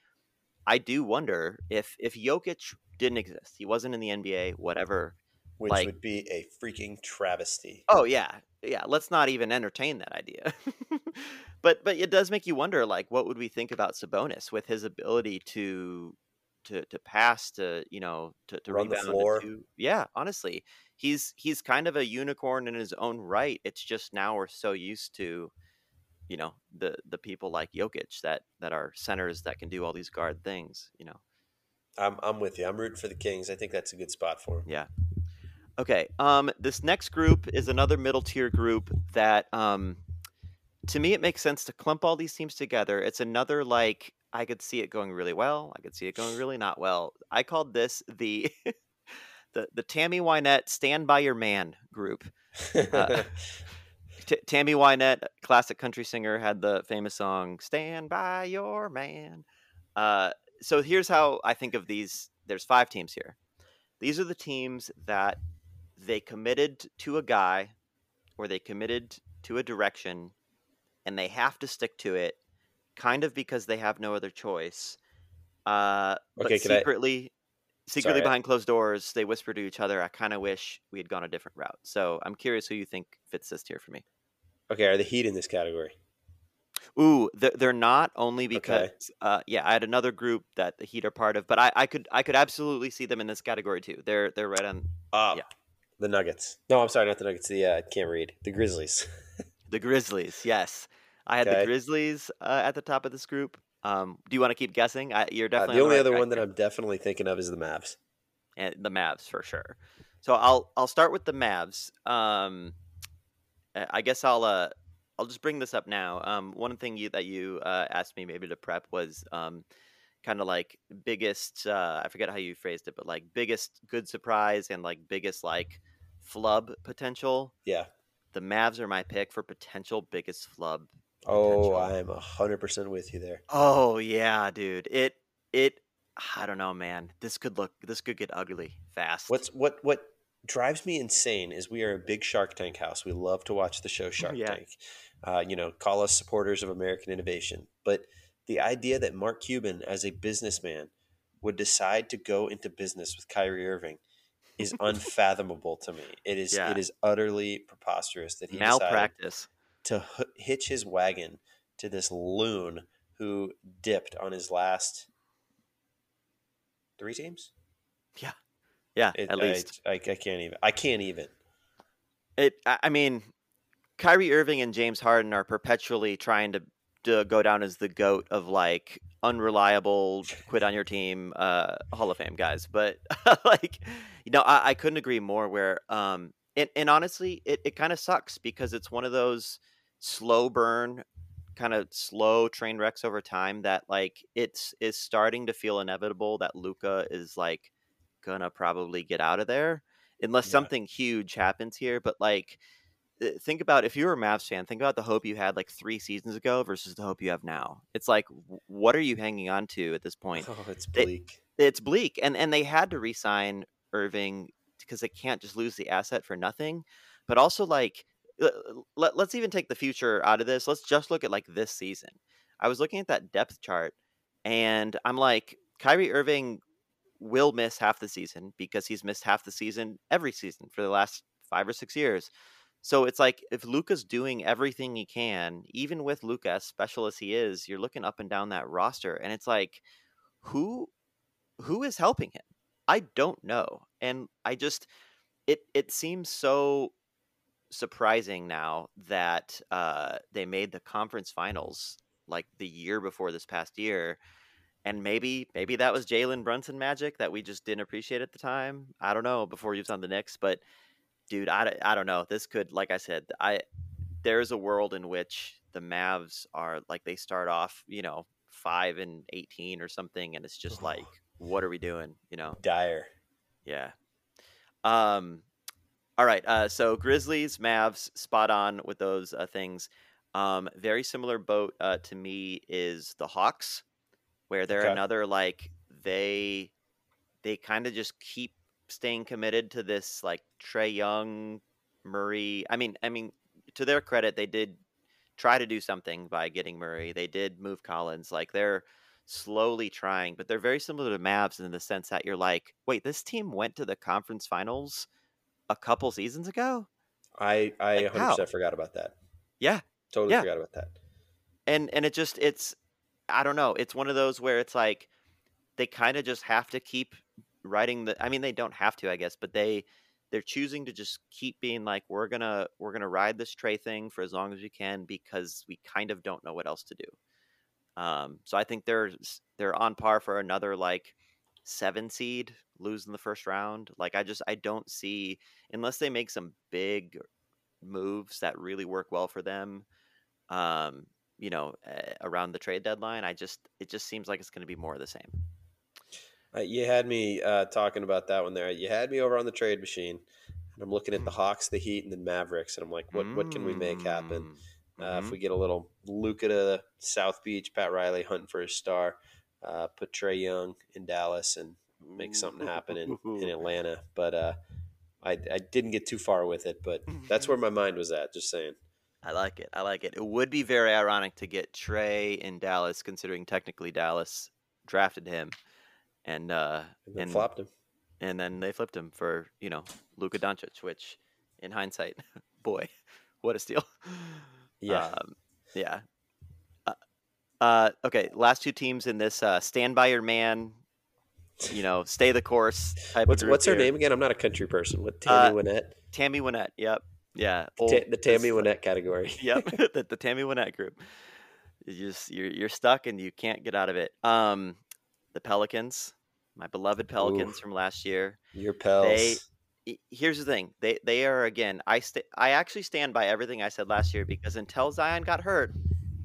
I do wonder if if Jokic didn't exist, he wasn't in the NBA, whatever. Which like, would be a freaking travesty. Oh yeah, yeah. Let's not even entertain that idea. but but it does make you wonder, like, what would we think about Sabonis with his ability to to to pass, to you know, to, to run the floor? To, yeah, honestly, he's he's kind of a unicorn in his own right. It's just now we're so used to, you know, the the people like Jokic that that are centers that can do all these guard things. You know, I'm I'm with you. I'm rooting for the Kings. I think that's a good spot for him. Yeah. Okay. Um, this next group is another middle tier group that, um, to me, it makes sense to clump all these teams together. It's another like I could see it going really well. I could see it going really not well. I called this the the the Tammy Wynette Stand by Your Man group. Uh, T- Tammy Wynette, classic country singer, had the famous song "Stand by Your Man." Uh, so here's how I think of these. There's five teams here. These are the teams that they committed to a guy, or they committed to a direction, and they have to stick to it, kind of because they have no other choice. Uh, but okay, secretly, secretly Sorry. behind closed doors, they whisper to each other, I kind of wish we had gone a different route. So I'm curious who you think fits this tier for me. Okay, are the Heat in this category? Ooh, they're, they're not only because Okay. uh, yeah, I had another group that the Heat are part of, but I, I could I could absolutely see them in this category too. They're they're right on Uh, Yeah. The Nuggets. No, I'm sorry, not the Nuggets. The uh, I can't read. The Grizzlies. the Grizzlies. Yes, I had the Grizzlies uh, at the top of this group. Um, do you want to keep guessing? I, you're Uh, definitely the on only right other track one that. I'm definitely thinking of is the Mavs. and the Mavs for sure. So I'll I'll start with the Mavs. Um, I I guess I'll uh I'll just bring this up now. Um, one thing you that you uh, asked me maybe to prep was um, kind of like biggest. Uh, I forget how you phrased it, but like biggest good surprise and like biggest like flub potential. Yeah. The Mavs are my pick for potential biggest flub. Oh, I'm a hundred percent with you there. Oh yeah, dude. It it. I don't know, man. This could look. This could get ugly fast. What's what what drives me insane is we are a big Shark Tank house. We love to watch the show Shark Yeah. Tank. Uh, you know, call us supporters of American innovation. But the idea that Mark Cuban, as a businessman, would decide to go into business with Kyrie Irving is unfathomable to me. It is Yeah. it is utterly preposterous that he malpractice? to h- hitch his wagon to this loon who dipped on his last three teams. Yeah, It, at least. I, I, I can't even. I can't even. It. I I mean, Kyrie Irving and James Harden are perpetually trying to, to go down as the goat of like unreliable, quit on your team, uh, Hall of Fame guys. But like, you know, I, I couldn't agree more. Where um, and, and honestly, it, it kind of sucks because it's one of those slow burn, kind of slow train wrecks over time that like it's is starting to feel inevitable that Luka is like gonna probably get out of there unless Yeah. something huge happens here. But like, Uh, think about if you were a Mavs fan, think about the hope you had like three seasons ago versus the hope you have now. It's like, what are you hanging on to at this point? Oh, it's bleak. It's bleak, and and they had to re-sign Irving because they can't just lose the asset for nothing. But also, like, l- let, let's even take the future out of this. Let's just look at like this season. I was looking at that depth chart, and I'm like, Kyrie Irving will miss half the season because he's missed half the season every season for the last five or six years. So it's like if Luka's doing everything he can, even with Luka as special as he is, you're looking up and down that roster, and it's like, who, who is helping him? I don't know, and I just, it it seems so surprising now that uh, they made the conference finals like the year before this past year. And maybe maybe that was Jalen Brunson magic that we just didn't appreciate at the time. I don't know before he was on the Knicks, but dude, I, don't- I don't know. This could, like I said, I there's a world in which the Mavs are like they start off, you know, five and eighteen or something, and it's just like, what are we doing? You know? Dire. Yeah. Um. All right. Uh. So Grizzlies, Mavs, spot on with those uh, things. Um. Very similar boat uh, to me is the Hawks, where they're Okay. another like they they kind of just keep staying committed to this like Trae Young, Murray. I mean, I mean, to their credit, they did try to do something by getting Murray. They did move Collins. Like they're slowly trying, but they're very similar to Mavs in the sense that you're like, wait, this team went to the conference finals a couple seasons ago? I I Like, 100 how? forgot about that. Yeah. Totally Yeah. forgot about that. And and it just it's I don't know, it's one of those where it's like they kind of just have to keep writing the I mean they don't have to, I guess, but they they're choosing to just keep being like we're to we're to ride this Trae thing for as long as we can because we kind of don't know what else to do. Um, so I think they're they're on par for another like seven seed, lose in the first round. Like I just I don't see unless they make some big moves that really work well for them. Um, you know, around the trade deadline, I just it just seems like it's going to be more of the same. Uh, you had me uh, talking about that one there. You had me over on the trade machine, and I'm looking at the Hawks, the Heat, and the Mavericks, and I'm like, what what can we make happen? Mm, Uh, If mhm. we get a little Luka to South Beach, Pat Riley hunting for his star, uh, put Trae Young in Dallas, and make something happen in, in Atlanta. But uh, I, I didn't get too far with it, but that's where my mind was at. Just saying. I like it. I like it. It would be very ironic to get Trae in Dallas, considering technically Dallas drafted him, and uh, And then And- flopped him. and then they flipped him for you know Luka Doncic, which in hindsight, boy, what a steal. Yeah. um, yeah. Uh, Uh, okay, last two teams in this uh, stand by your man, you know, stay the course type What's what's her here. name again? I'm not a country person. What Uh, Tammy Wynette? Tammy Wynette. Yep. Yeah. Ta- old- the Tammy Wynette category. Yep. the, the Tammy Wynette group. You just you're you're stuck and you can't get out of it. Um, the Pelicans, my beloved Pelicans Ooh. from last year. Your pals. They here's the thing they they are again i st- i actually stand by everything i said last year because until zion got hurt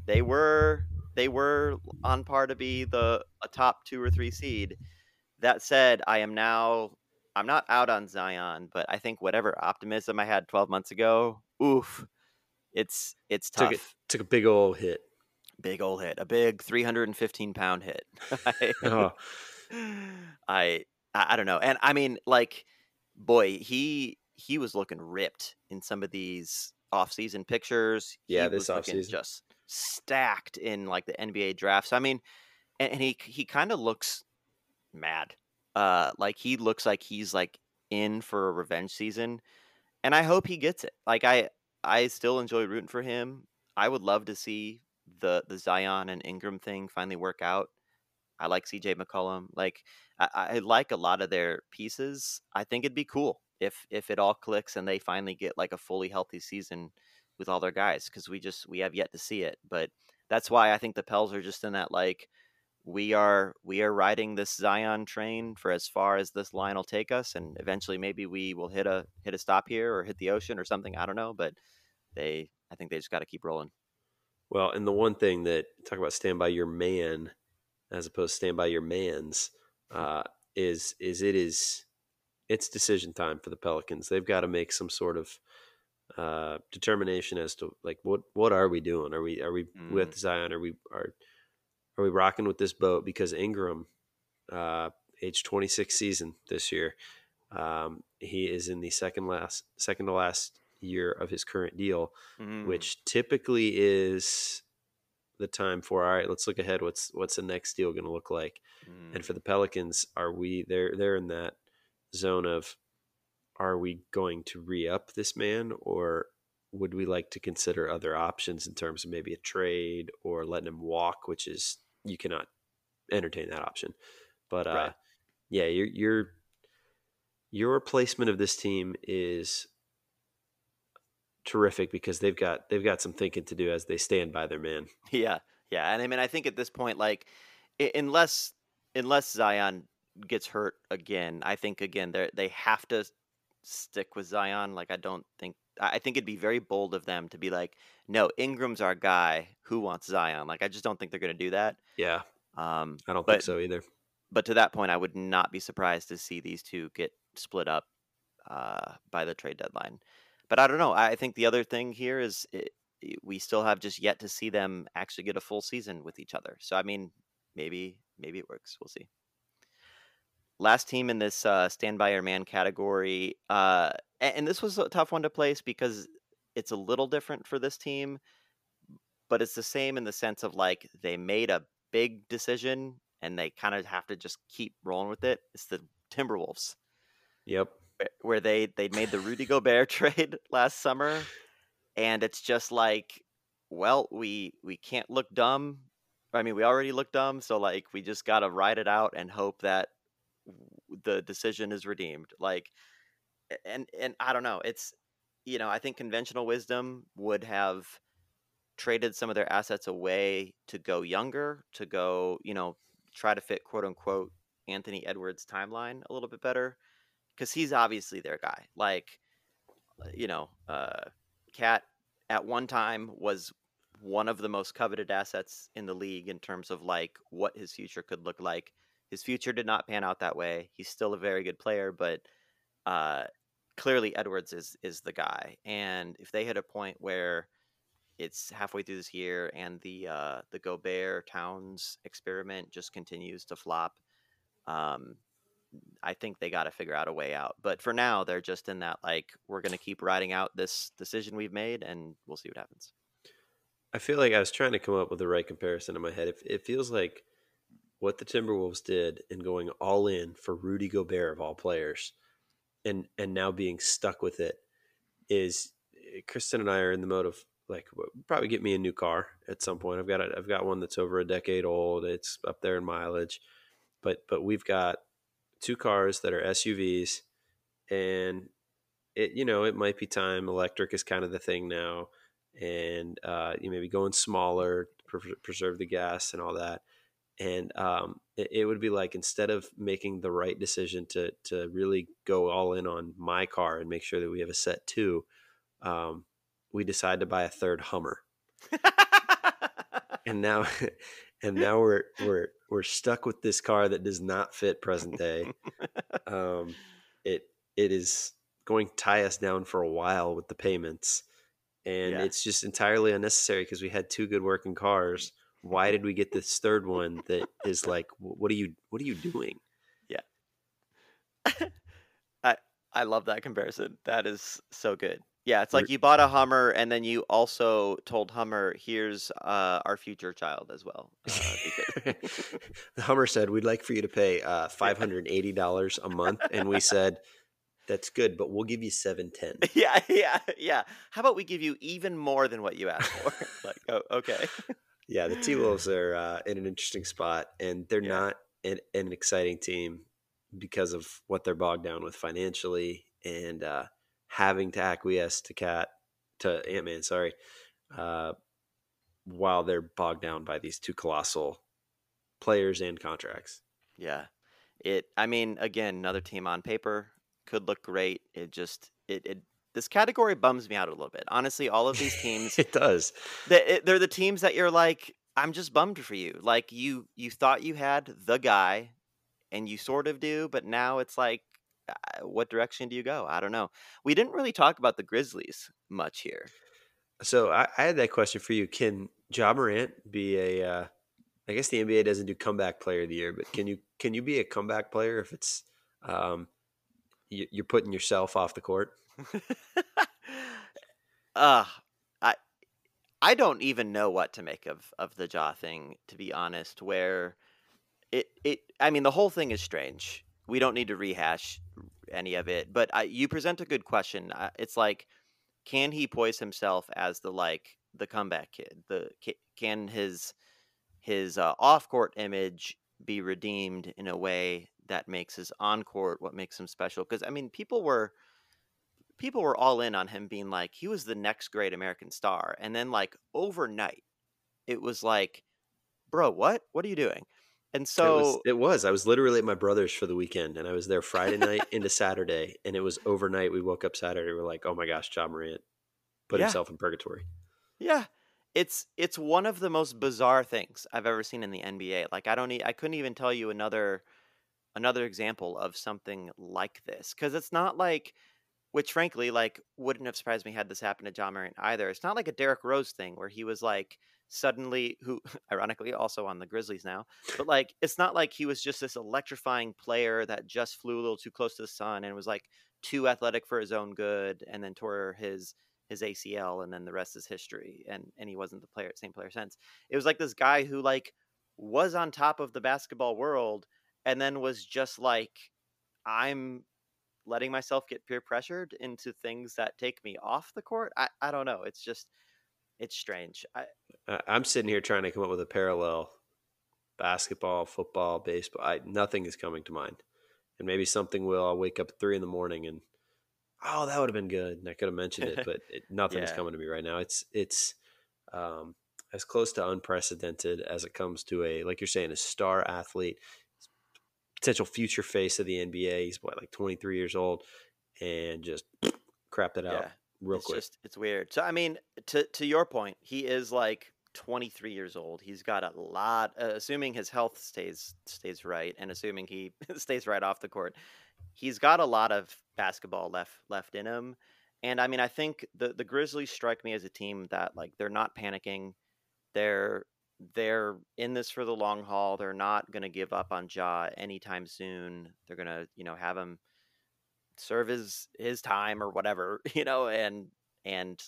they were they were on par to be the a top two or three seed that said i am now i'm not out on zion but i think whatever optimism i had 12 months ago oof it's it's tough took it took a big old hit. big old hit a big 315 pound hit Oh, I I don't know. And I mean, like, boy, he he was looking ripped in some of these off-season pictures. Yeah, He this offseason. just stacked in like the NBA drafts. I mean, and, and he he kind of looks mad. Uh, like he looks like he's like in for a revenge season, and I hope he gets it. Like I I still enjoy rooting for him. I would love to see the the Zion and Ingram thing finally work out. I like CJ McCollum. Like I, I like a lot of their pieces. I think it'd be cool if if it all clicks and they finally get like a fully healthy season with all their guys because we just we have yet to see it. But that's why I think the Pels are just in that like we are we are riding this Zion train for as far as this line will take us, and eventually maybe we will hit a hit a stop here or hit the ocean or something. I don't know, but they I think they just got to keep rolling. well, and the one thing that talk about stand by your man as opposed to stand by your man's uh, is is it is it's decision time for the Pelicans. They've got to make some sort of uh, determination as to like what what are we doing? Are we are we with Zion? Are we are are we rocking with this boat? Because Ingram, uh, age twenty six season this year, um, he is in the second last second to last year of his current deal, Mm. which typically is the time for all right. Let's look ahead. What's what's the next deal going to look like? Mm. And for the Pelicans, are we they're they're in that zone of are we going to re up this man or would we like to consider other options in terms of maybe a trade or letting him walk, which is you cannot entertain that option. But uh Right. yeah, your your your replacement of this team is terrific because they've got they've got some thinking to do as they stand by their man. Yeah, yeah, and I mean, I think at this point, like, unless unless Zion gets hurt again, I think again they they have to stick with Zion. Like, I don't think I think it'd be very bold of them to be like, no, Ingram's our guy. Who wants Zion? Like, I just don't think they're going to do that. Yeah, Um, I don't But- think so either. but to that point, I would not be surprised to see these two get split up uh, by the trade deadline. But I don't know. I think the other thing here is it, i- we still have just yet to see them actually get a full season with each other. So I mean, maybe maybe it works. We'll see. Last team in this uh, stand by your man category, uh, and this was a tough one to place because it's a little different for this team, but it's the same in the sense of like they made a big decision and they kind of have to just keep rolling with it. It's the Timberwolves Yep. Wh- where they they made the Rudy Gobert trade last summer, and it's just like, well, we we can't look dumb. I mean, we already look dumb, so like we just gotta ride it out and hope that the decision is redeemed. Like, and and I don't know. It's you know I think conventional wisdom would have traded some of their assets away to go younger, to go you know try to fit quote unquote Anthony Edwards timeline a little bit better because he's obviously their guy. Like, uh, you know, uh, Cat at one time was one of the most coveted assets in the league in terms of like what his future could look like. His future did not pan out that way. He's still a very good player, but uh, clearly Edwards is is the guy. And if they hit a point where it's halfway through this year and the uh, the Gobert Towns experiment just continues to flop, um, I think they got to figure out a way out. But for now, they're just in that like we're going to keep riding out this decision we've made, and we'll see what happens. I feel like I was trying to come up with the right comparison in my head. It, it feels like what the Timberwolves did in going all in for Rudy Gobert of all players, and and now being stuck with it is eh, Kristen and I are in the mode of like probably get me a new car at some point. I've got a, I've got one that's over a decade old. It's up there in mileage, but but we've got two cars that are SUVs, and it you know it might be time. Electric is kind of the thing now, and uh, you maybe going smaller, pre- preserve the gas and all that. And um, it, it would be like instead of making the right decision to to really go all in on my car and make sure that we have a set two, um, we decide to buy a third Hummer. and now and now we're we're we're stuck with this car that does not fit present day. Um, it it is going to tie us down for a while with the payments, and Yeah. it's just entirely unnecessary because we had two good working cars. Why did we get this third one that is like, what are you what are you doing? Yeah, I I love that comparison. That is so good. Yeah, it's like you bought a Hummer and then you also told Hummer, "Here's uh, our future child as well." Uh, the Hummer said, "We'd like for you to pay uh, five hundred and eighty dollars a month," and we said, "That's good, but we'll give you seven ten. yeah, yeah, yeah. How about we give you even more than what you asked for? like, oh, okay. Yeah, the T Wolves are uh, in an interesting spot, and they're Yeah. not an, an exciting team because of what they're bogged down with financially and uh, having to acquiesce to Cat to Ant Man. Sorry, uh, while they're bogged down by these two colossal players and contracts. Yeah. It I mean, again, another team on paper could look great. It just it, it this category bums me out a little bit. Honestly, all of these teams it does. they, they're the teams that you're like I'm just bummed for you. Like you you thought you had the guy and you sort of do, but now it's like what direction do you go? I don't know. We didn't really talk about the Grizzlies much here. So I, I had that question for you. Can Ja Morant be a? Uh, I guess the NBA doesn't do comeback player of the year, but can you can you be a comeback player if it's um, you, you're putting yourself off the court? uh I I don't even know what to make of of the Ja thing to be honest where it it I mean the whole thing is strange. We don't need to rehash any of it, but I, you present a good question. Uh, It's like can he poise himself as the like the comeback kid? The can his his uh, off-court image be redeemed in a way that makes his on-court what makes him special? Because I mean, people were people were all in on him being like he was the next great American star, and then like overnight, it was like, bro, what? What are you doing? And it was, so it was. I was literally at my brother's for the weekend, and I was there Friday night into Saturday, and it was overnight. We woke up Saturday. We're like, oh my gosh, Ja Morant put Yeah. himself in purgatory. Yeah. It's it's one of the most bizarre things I've ever seen in the NBA. Like I don't e- I couldn't even tell you another another example of something like this cuz it's not like which frankly like wouldn't have surprised me had this happened to Ja Morant either. It's not like a Derrick Rose thing where he was like suddenly who ironically also on the Grizzlies now, but like it's not like he was just this electrifying player that just flew a little too close to the sun and was like too athletic for his own good and then tore his his ACL and then the rest is history and and he wasn't the player same player since. It was like this guy who like was on top of the basketball world and then was just like I'm letting myself get peer pressured into things that take me off the court. I I don't know. It's just it's strange. I I'm sitting here trying to come up with a parallel basketball, football, baseball. I, nothing is coming to mind. And maybe something will. I'll wake up at three in the morning and, oh, that would have been good. And I could have mentioned it, but it, nothing is Yeah. coming to me right now. It's, it's um, as close to unprecedented as it comes to a, like you're saying, a star athlete, potential future face of the NBA. He's what, like 23 years old and just crapped it out yeah. Real it's quick. just it's weird. So I mean, to to your point, he is like 23 years old. He's got a lot. Uh, assuming his health stays stays right, and assuming he stays right off the court, he's got a lot of basketball left left in him. And I mean, I think the the Grizzlies strike me as a team that like they're not panicking. They're they're in this for the long haul. They're not going to give up on Ja anytime soon. They're going to, you know, have him serve his his time or whatever, you know, and and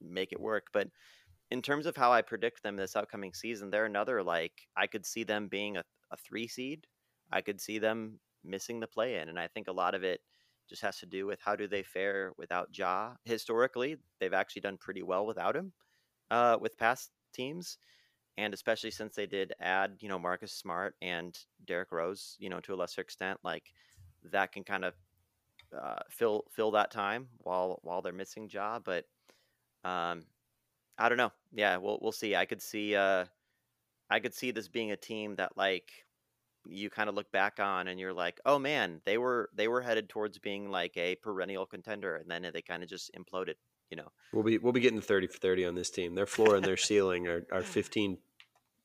make it work. But in terms of how I predict them this upcoming season, they're another like I could see them being a, a three seed. I could see them missing the play in. And I think a lot of it just has to do with how do they fare without Ja. Historically, they've actually done pretty well without him. uh, with past teams, and especially since they did add, you know, Marcus Smart and Derrick Rose, you know, to a lesser extent, like that can kind of uh, fill fill that time while while they're missing Ja. But um, I don't know. Yeah, we'll we'll see. I could see uh, I could see this being a team that like you kind of look back on and you're like, oh man, they were they were headed towards being like a perennial contender, and then they kind of just imploded. You know, we'll be we'll be getting thirty for thirty on this team. Their floor and their ceiling are are fifteen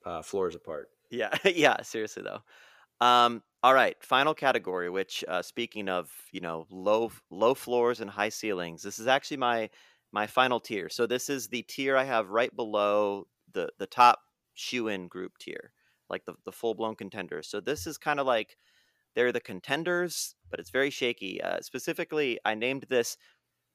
uh, floors apart. Yeah, yeah. Seriously though. Um, all right, final category. Which, uh, speaking of, you know, low low floors and high ceilings, this is actually my my final tier. So this is the tier I have right below the the top shoe in group tier like the, the full blown contenders. So this is kind of like they're the contenders, but it's very shaky. Uh, specifically, I named this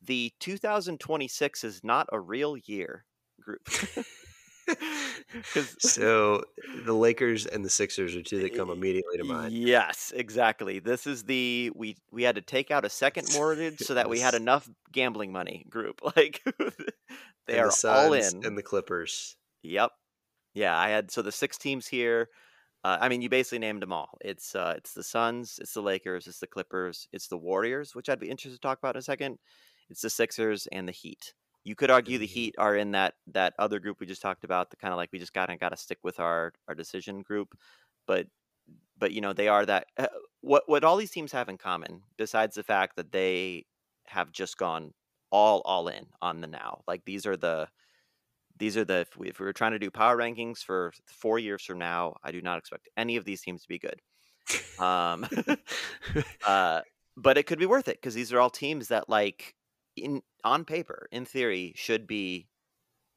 the 2026 is not a real year group. so the Lakers and the Sixers are two that come immediately to mind. Yes, exactly. This is the we we had to take out a second mortgage so that we had enough gambling money group. Like they and are the all in. And the Clippers. Yep. Yeah, I had so the six teams here. Uh, I mean, you basically named them all. It's uh, it's the Suns, it's the Lakers, it's the Clippers, it's the Warriors, which I'd be interested to talk about in a second. It's the Sixers and the Heat. You could argue the mm-hmm. Heat are in that that other group we just talked about. The kind of like we just got to got to stick with our our decision group, but but you know they are that. Uh, what what all these teams have in common, besides the fact that they have just gone all all in on the now. Like these are the these are the if we, if we were trying to do power rankings for four years from now, I do not expect any of these teams to be good. Um, uh, but it could be worth it because these are all teams that, like, in on paper, in theory, should be,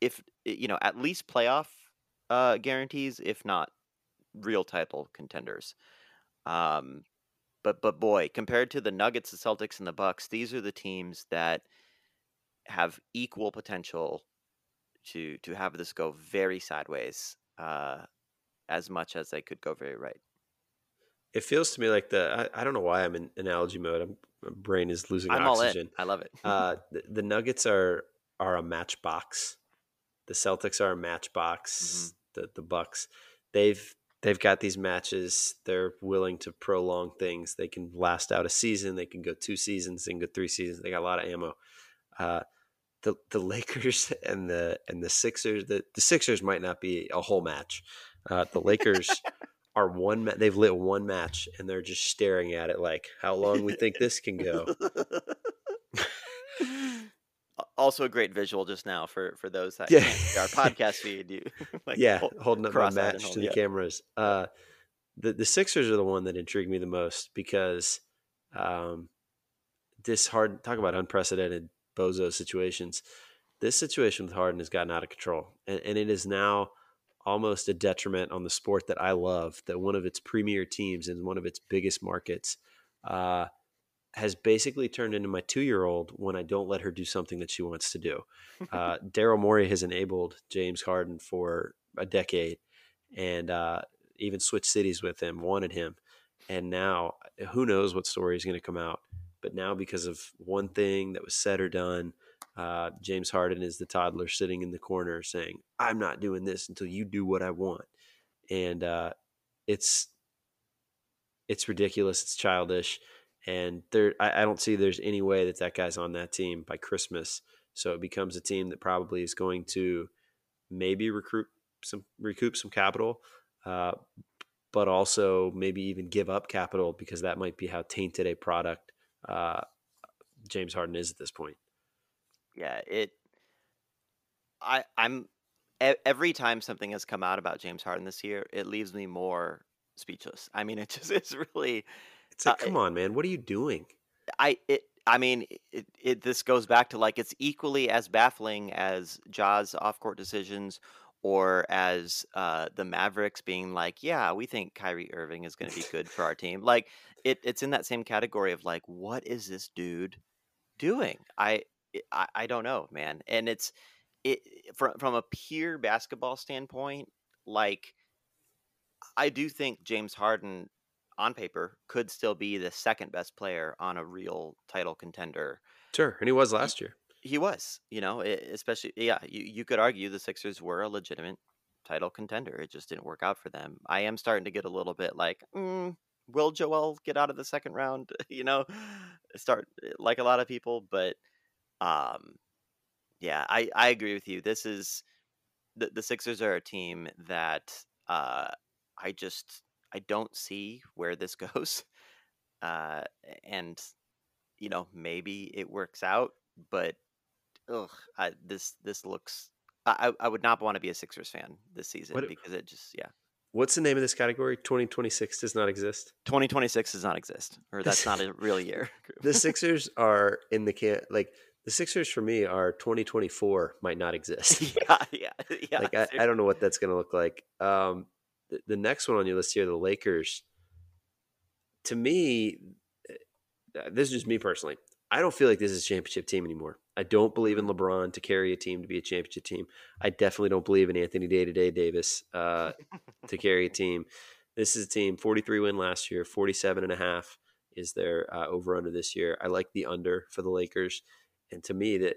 if you know, at least playoff uh, guarantees, if not real title contenders. Um, but but boy, compared to the Nuggets, the Celtics, and the Bucks, these are the teams that have equal potential to to have this go very sideways uh, as much as they could go very right. It feels to me like the I, I don't know why I'm in analogy mode. I'm, brain is losing I'm oxygen. I love it. uh, the, the, Nuggets are are a matchbox. The Celtics are a matchbox. Mm-hmm. The the Bucks they've they've got these matches. They're willing to prolong things. They can last out a season. They can go two seasons. They can go three seasons. They got a lot of ammo. Uh, the the Lakers and the and the Sixers. The the Sixers might not be a whole match. Uh, the Lakers are one. Ma- they've lit one match and they're just staring at it like, how long we think this can go. also a great visual just now for for those that yeah. our podcast feed you like yeah hold, holding up my match hold, to the yeah. cameras uh the the sixers are the one that intrigued me the most because um this hard talk about unprecedented bozo situations. This situation with Harden has gotten out of control, and, and it is now almost a detriment on the sport that I love. That one of its premier teams in one of its biggest markets uh, has basically turned into my two-year-old when I don't let her do something that she wants to do. Uh, Daryl Morey has enabled James Harden for a decade, and uh, even switched cities with him, wanted him, and now who knows what story is going to come out. But now, because of one thing that was said or done, uh, James Harden is the toddler sitting in the corner saying, "I'm not doing this until you do what I want," and uh, it's it's ridiculous. It's childish, and there I, I don't see there's any way that that guy's on that team by Christmas. So it becomes a team that probably is going to maybe recruit some recoup some capital, uh, but also maybe even give up capital because that might be how tainted a product uh, James Harden is at this point. Yeah, it. I I'm every time something has come out about James Harden this year, it leaves me more speechless. I mean, it just it's really. It's like, uh, come on, man, what are you doing? I it. I mean, it, it. This goes back to like it's equally as baffling as Ja's off-court decisions, or as uh, the Mavericks being like, "Yeah, we think Kyrie Irving is going to be good for our team." Like it, it's in that same category of like, what is this dude doing? I, I, I don't know, man. And it's it from from a pure basketball standpoint, like I do think James Harden on paper could still be the second best player on a real title contender. Sure, and he was last year. He was, you know, especially yeah, you you could argue the Sixers were a legitimate title contender. It just didn't work out for them. I am starting to get a little bit like, mm, will Joel get out of the second round? you know, start like a lot of people, but um, yeah, I I agree with you. This is the the Sixers are a team that uh, I just I don't see where this goes. Uh, and you know, maybe it works out, but ugh, I, this this looks. I I would not want to be a Sixers fan this season What because it just yeah. what's the name of this category? 2026 does not exist. 2026 does not exist, or that's not a real year. The Sixers are in the can like the Sixers for me are 2024 might not exist. yeah, yeah, yeah. like I, I don't know what that's going to look like. Um, the, the next one on your list here, the Lakers. To me, uh, this is just me personally. I don't feel like this is a championship team anymore. I don't believe in LeBron to carry a team to be a championship team. I definitely don't believe in Anthony Day to Day Davis uh, to carry a team. This is a team 43 win last year, 47 and a half is their uh, over under this year. I like the under for the Lakers, and to me that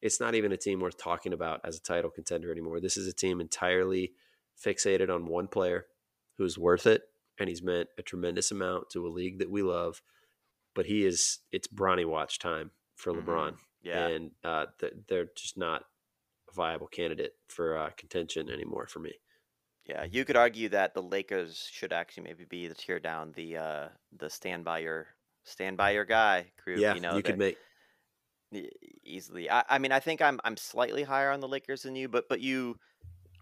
it's not even a team worth talking about as a title contender anymore. This is a team entirely fixated on one player who's worth it, and he's meant a tremendous amount to a league that we love. But he is it's Bronny watch time for Mhm. LeBron, yeah. and uh, th- they're just not a viable candidate for uh, contention anymore for me. Yeah, you could argue that the Lakers should actually maybe be the tear down the uh the stand by your stand by your guy group. yeah, you know, you could make easily. I, I mean, I think I'm I'm slightly higher on the Lakers than you, but but you,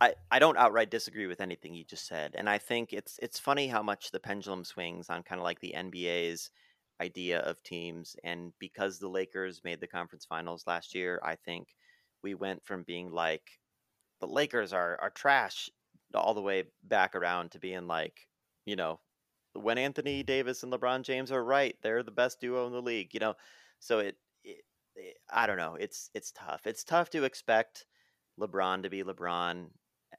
I I don't outright disagree with anything you just said, and I think it's it's funny how much the pendulum swings on kind of like the NBA's idea of teams, and because the Lakers made the conference finals last year, I think we went from being like the Lakers are are trash all the way back around to being like, you know, when Anthony Davis and LeBron James are right, they're the best duo in the league, you know. So it I don't know, it's it's tough. It's tough to expect LeBron to be LeBron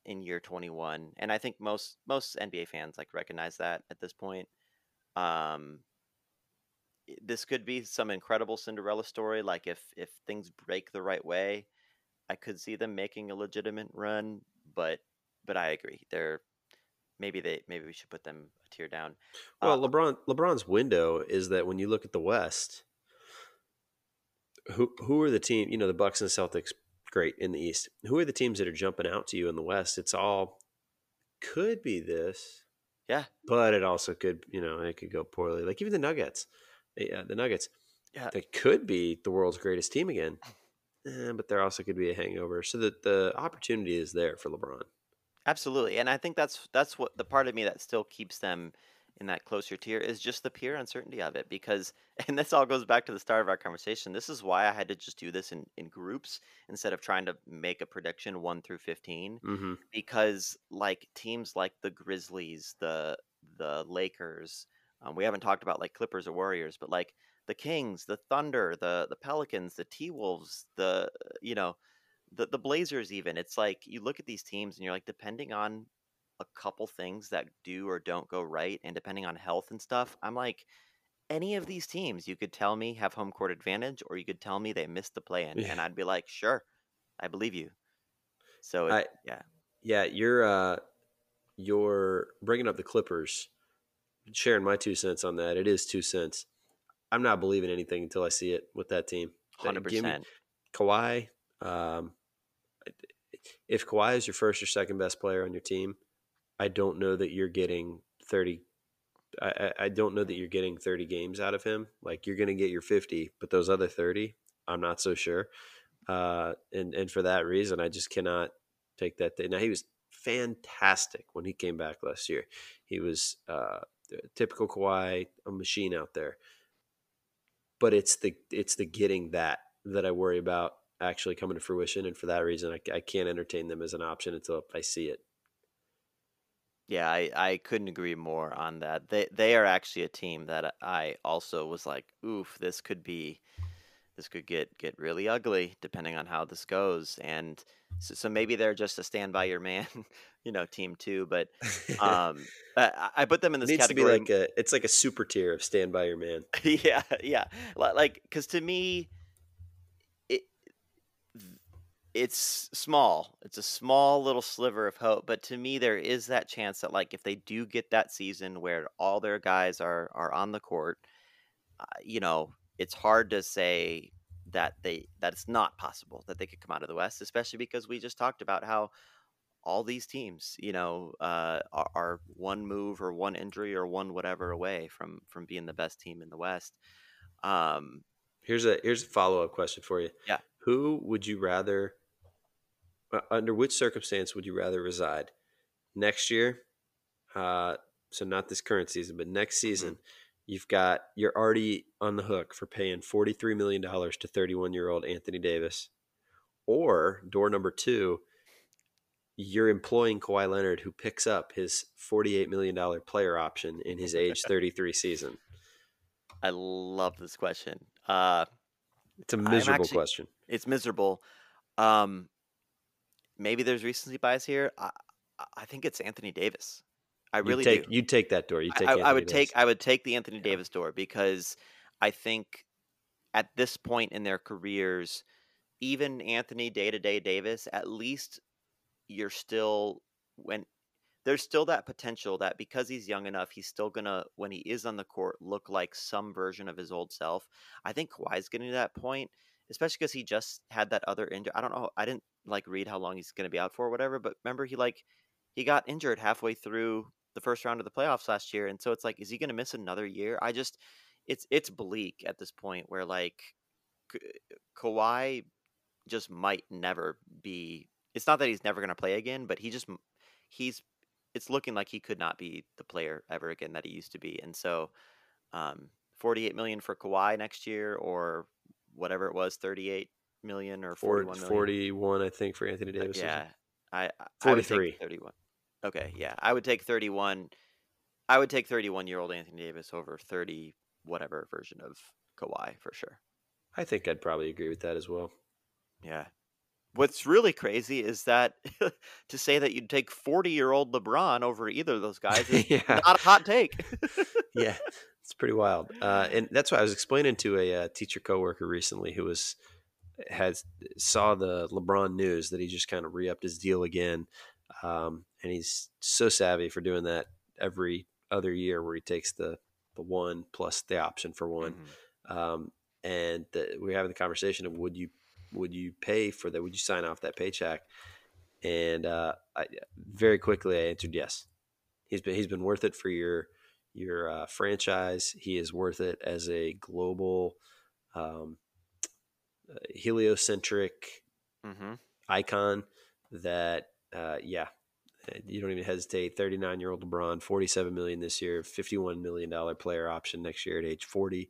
in year 21, and I think most most NBA fans like recognize that at this point. Um this could be some incredible Cinderella story like if if things break the right way, I could see them making a legitimate run, but but I agree. They're maybe they maybe we should put them a tier down. Well, Uh, LeBron LeBron's window is that when you look at the West, who who are the team? You know, the Bucks and the Celtics, great in the East. Who are the teams that are jumping out to you in the West? It's all could be this, yeah, but it also could, you know, it could go poorly. Like even the Nuggets, yeah, the Nuggets, Yeah. they could be the world's greatest team again, eh, but there also could be a hangover. So that the opportunity is there for LeBron. absolutely. And I think that's that's what the part of me that still keeps them in that closer tier is just the pure uncertainty of it because and this all goes back to the start of our conversation. This is why I had to just do this in, in groups instead of trying to make a prediction 1 through 15 hmm because like teams like the Grizzlies, the the Lakers, um, we haven't talked about like Clippers or Warriors, but like the Kings, the Thunder, the the Pelicans, the T Wolves, the you know the the Blazers. Even it's like you look at these teams and you're like, depending on a couple things that do or don't go right, and depending on health and stuff, I'm like. Any of these teams, you could tell me have home court advantage, or you could tell me they missed the play in, Yeah. and I'd be like, sure, I believe you. So it, I- yeah, Yeah, you're uh, you're bringing up the Clippers. Sharing my two cents on that. It is two cents. I'm not believing anything until I see it with that team. Hundred percent. Kawhi. Um, if Kawhi is your first or second best player on your team, I don't know that you're getting 30. I, I- don't know that you're getting 30 games out of him. Like you're going to get your 50, but those other 30, I'm not so sure. Uh, and and for that reason, I just cannot take that. Day. Now he was fantastic when he came back last year. He was uh, typical Kawhi, a machine out there. But it's the it's the getting that that I worry about actually coming to fruition, and for that reason, I, I can't entertain them as an option until I see it. Yeah, I, I couldn't agree more on that. They they are actually a team that I also was like, oof, this could be this could get get really ugly depending on how this goes. And so, so maybe they're just a stand by your man, you know, team too. But um, I, I put them in it this needs to be category. like a it's like a super tier of stand by your man. yeah, yeah. Like, because to me, it it's small. It's a small little sliver of hope, but to me there is that chance that like if they do get that season where all their guys are are on the court, uh, you know, it's hard to say that they that it's not possible that they could come out of the West, especially because we just talked about how all these teams, you know, uh, are, are one move or one injury or one whatever away from from being the best team in the West. Um, Here's a here's a follow up question for you. Yeah. Who would you rather? Uh, Under which circumstance would you rather reside? Next year, uh, so not this current season, but next Mm-hmm. season, you've got you're already on the hook for paying forty three million dollars to thirty one year old Anthony Davis, or door number two, you're employing Kawhi Leonard, who picks up his forty eight million dollar player option in his age thirty three season. I love this question. Uh, It's a miserable actually- question. it's miserable. Um, maybe there's recency bias here. I, I- think it's Anthony Davis. I really take, do. You'd take that door. You I- take. I, I would take I would take the Anthony Davis door because I think at this point in their careers, even Anthony day to day Davis, at least you're still when there's still that potential that because he's young enough, he's still gonna when he is on the court look like some version of his old self. I think Kawhi's getting to that point, especially because he just had that other injury. I don't know. I didn't like read how long he's gonna be out for or whatever, but remember he like he got injured halfway through the first round of the playoffs last year, and so it's like, is he going to miss another year? I just, it's it's bleak at this point where like Ka- Kawhi just might never be. It's not that he's never going to play again, but he just he's. It's looking like he could not be the player ever again that he used to be, and so, um, forty-eight million for Kawhi next year, or whatever it was, thirty-eight million or Ford, forty-one million. 41, I think, for Anthony Davis. is? Yeah, I, I I would take 43. 31. Okay, yeah, I would take 31. I would take 31 year old Anthony Davis over 30 whatever version of Kawhi for sure. I think I'd probably agree with that as well. Yeah. What's really crazy is that to say that you'd take 40 year old LeBron over either of those guys is yeah, not a hot take. yeah, it's pretty wild. Uh, and that's why I was explaining to a uh, teacher coworker recently who was has saw the LeBron news that he just kind of re-upped his deal again, um, and he's so savvy for doing that every other year where he takes the the one plus the option for one. Mhm. um, and the, we're having the conversation of would you would you pay for that? Would you sign off that paycheck? And uh, I, very quickly, I answered yes. He's been he's been worth it for your your uh, franchise. He is worth it as a global um, uh, heliocentric Mhm. icon. That uh, yeah, you don't even hesitate. Thirty nine year old LeBron, forty seven million this year, fifty one million dollar player option next year at age forty.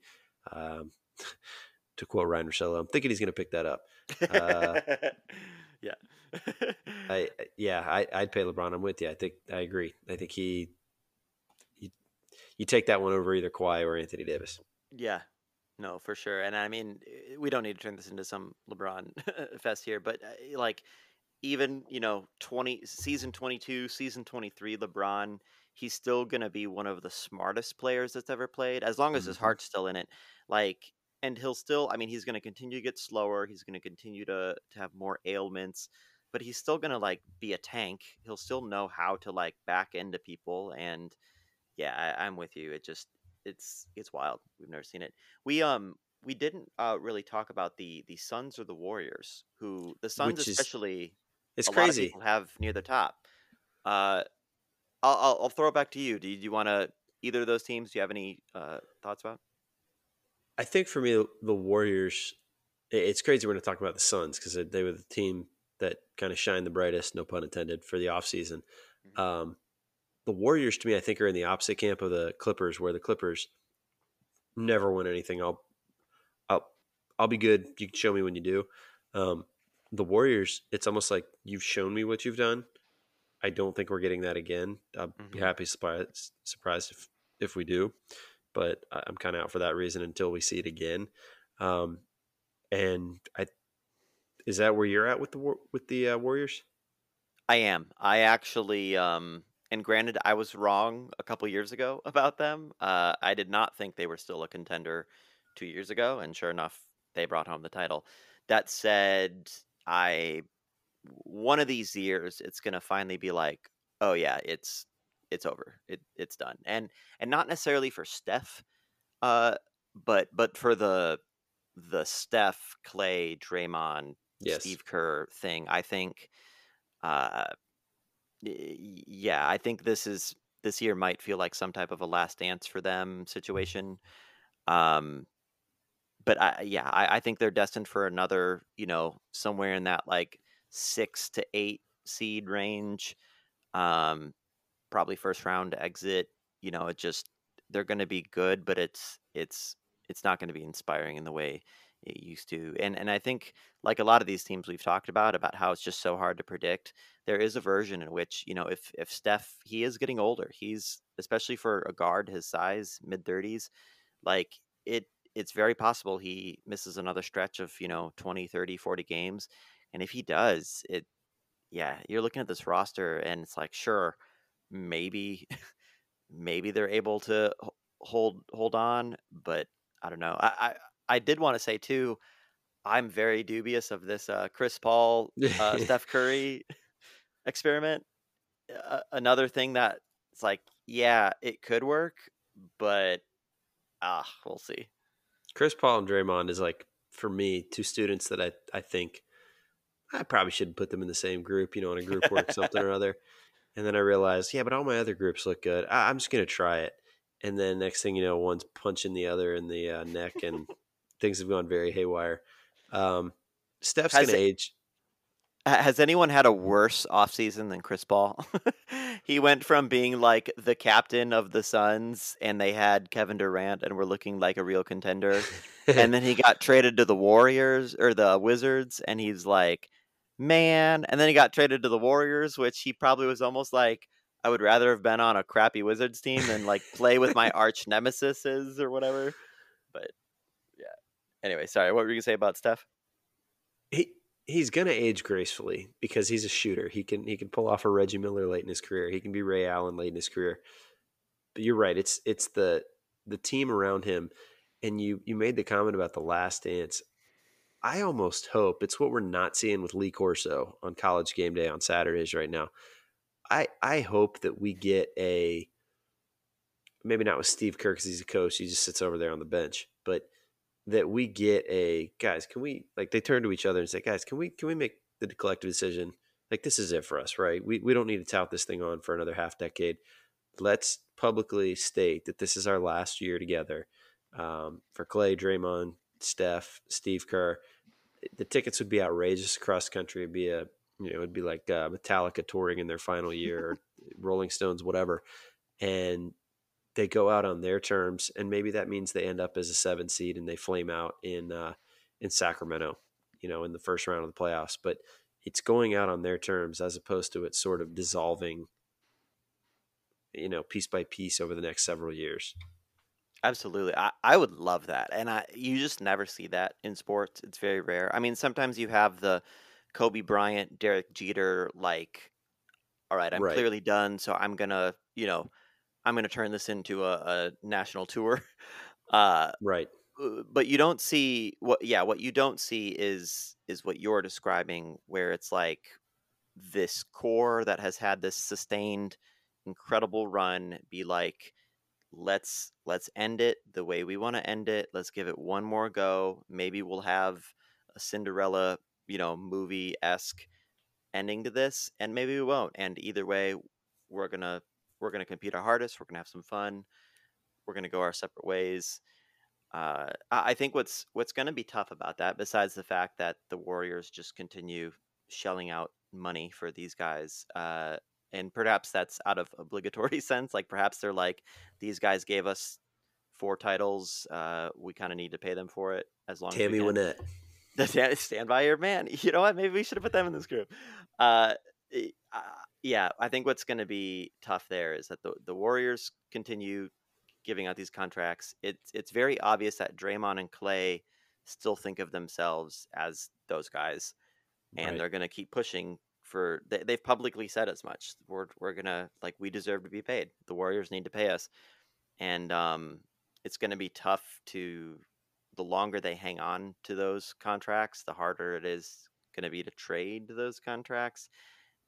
Um, to quote Ryan Russillo, I'm thinking he's going to pick that up. Uh, yeah. I yeah, I, I'd pay LeBron. I'm with you. I think I agree. I think he, you take that one over either Kawhi or Anthony Davis. Yeah, no, for sure. And I mean, eh, we don't need to turn this into some LeBron fest here, but uh, like even, you know, 20 season 22, season 23 LeBron, he's still going to be one of the smartest players that's ever played as long as his Mhm. heart's still in it. Like and he'll still I mean, he's going to continue to get slower, he's going to continue to to have more ailments, but he's still going to like be a tank. He'll still know how to like back into people and yeah, I, I'm with you. It just it's it's wild. We've never seen it. We um we didn't uh, really talk about the the Suns or the Warriors, who the Suns Which is especially It's lot of crazy. have near the top. Uh, I'll I'll, I'll throw it back to you. Do you, you want to either of those teams? Do you have any uh, thoughts about? I think for me, the Warriors. It's crazy we're going to talk about the Suns because they were the team that kind of shined the brightest, no pun intended, for the offseason. Mhm. Um, the Warriors, to me, I think are in the opposite camp of the Clippers, where the Clippers never win anything. I'll, I'll, I'll be good. You can show me when you do. Um, the Warriors, it's almost like you've shown me what you've done. I don't think we're getting that again. I'll be Mhm. happy surprised surprised if if we do, but I'm kind of out for that reason until we see it again. Um, and I is that where you're at with the with the uh, Warriors? I am. I actually um and granted I was wrong a couple years ago about them. Uh I did not think they were still a contender 2 years ago and sure enough they brought home the title. That said, I one of these years it's going to finally be like, oh yeah, it's it's over. It it's done. And and not necessarily for Steph, uh, but but for the the Steph, Klay, Draymond, Yes. Steve Kerr thing, I think, uh, y- yeah, I think this is this year might feel like some type of a last dance for them situation. Um, but I, yeah, I, I think they're destined for another, you know, somewhere in that like six to eight seed range. Um, probably first round exit. You know, it just they're going to be good, but it's it's it's not going to be inspiring in the way it used to. And and I think like a lot of these teams we've talked about about how it's just so hard to predict. There is a version in which you know if if Steph he is getting older, he's especially for a guard his size, mid thirties, like it it's very possible he misses another stretch of you know 20 30 40 games and if he does it yeah you're looking at this roster and it's like sure maybe maybe they're able to hold hold on but i don't know i i, I did want to say too i'm very dubious of this uh chris paul uh steph curry experiment uh, another thing that it's like yeah it could work but ah we'll see Chris Paul and Draymond is like for me two students that I I think I probably shouldn't put them in the same group, you know, in a group work something or other. And then I realized, yeah, but all my other groups look good. I, I'm just gonna try it. And then next thing you know, one's punching the other in the uh, neck, and things have gone very haywire. Um, Steph's gonna age. Has anyone had a worse offseason than Chris Paul? he went from being like the captain of the Suns and they had Kevin Durant and were looking like a real contender. and then he got traded to the Warriors or the Wizards and he's like, man. And then he got traded to the Warriors, which he probably was almost like, I would rather have been on a crappy Wizards team than like play with my arch nemesis or whatever. Anyway, sorry. What were you to say about Steph? he he's gonna age gracefully because he's a shooter. He can he can pull off a Reggie Miller late in his career. He can be Ray Allen late in his career. But you're right. It's it's the the team around him. And you you made the comment about the last dance. I almost hope it's what we're not seeing with Lee Corso on college game day on Saturdays right now. I I hope that we get a maybe not with Steve Kerr because he's a coach, he just sits over there on the bench, but that we get a guys, can we like they turn to each other and say, guys, can we can we make the collective decision? Like this is it for us, right? We we don't need to tout this thing on for another half decade. Let's publicly state that this is our last year together. Um, for Klay, Draymond, Steph, Steve Kerr, the tickets would be outrageous across country. It'd be a you know, it'd be like uh, Metallica touring in their final year, Rolling Stones, whatever, and they go out on their terms, and maybe that means they end up as a seven seed and they flame out in uh, in Sacramento, you know, in the first round of the playoffs. But it's going out on their terms as opposed to it sort of dissolving, you know, piece by piece over the next several years. Absolutely. I, I would love that. And I you just never see that in sports. It's very rare. I mean, sometimes you have the Kobe Bryant, Derek Jeter like all right, I'm Right. clearly done, so I'm going to, you know, I'm going to turn this into a, a national tour. Uh Right. uh, but you don't see what yeah, what you don't see is is what you're describing where it's like this core that has had this sustained incredible run be like let's let's end it the way we want to end it let's give it one more go maybe we'll have a cinderella you know movie-esque ending to this and maybe we won't and either way we're gonna we're gonna compete our hardest we're gonna have some fun we're gonna go our separate ways uh, I think what's what's going to be tough about that, besides the fact that the Warriors just continue shelling out money for these guys, uh, and perhaps that's out of obligatory sense. Like perhaps they're like, these guys gave us four titles, uh, we kind of need to pay them for it as long Tammy as we can. Wynette. Stand, by your man. You know what? Maybe we should have put them in this group. Uh, eh, uh, yeah, I think what's going to be tough there is that the the Warriors continue giving out these contracts. It's it's very obvious that Draymond and Klay still think of themselves as those guys, and Right. they're going to keep pushing for. They, they've publicly said as much. We're we're gonna like we deserve to be paid. The Warriors need to pay us, and um, it's going to be tough to. The longer they hang on to those contracts, the harder it is going to be to trade those contracts.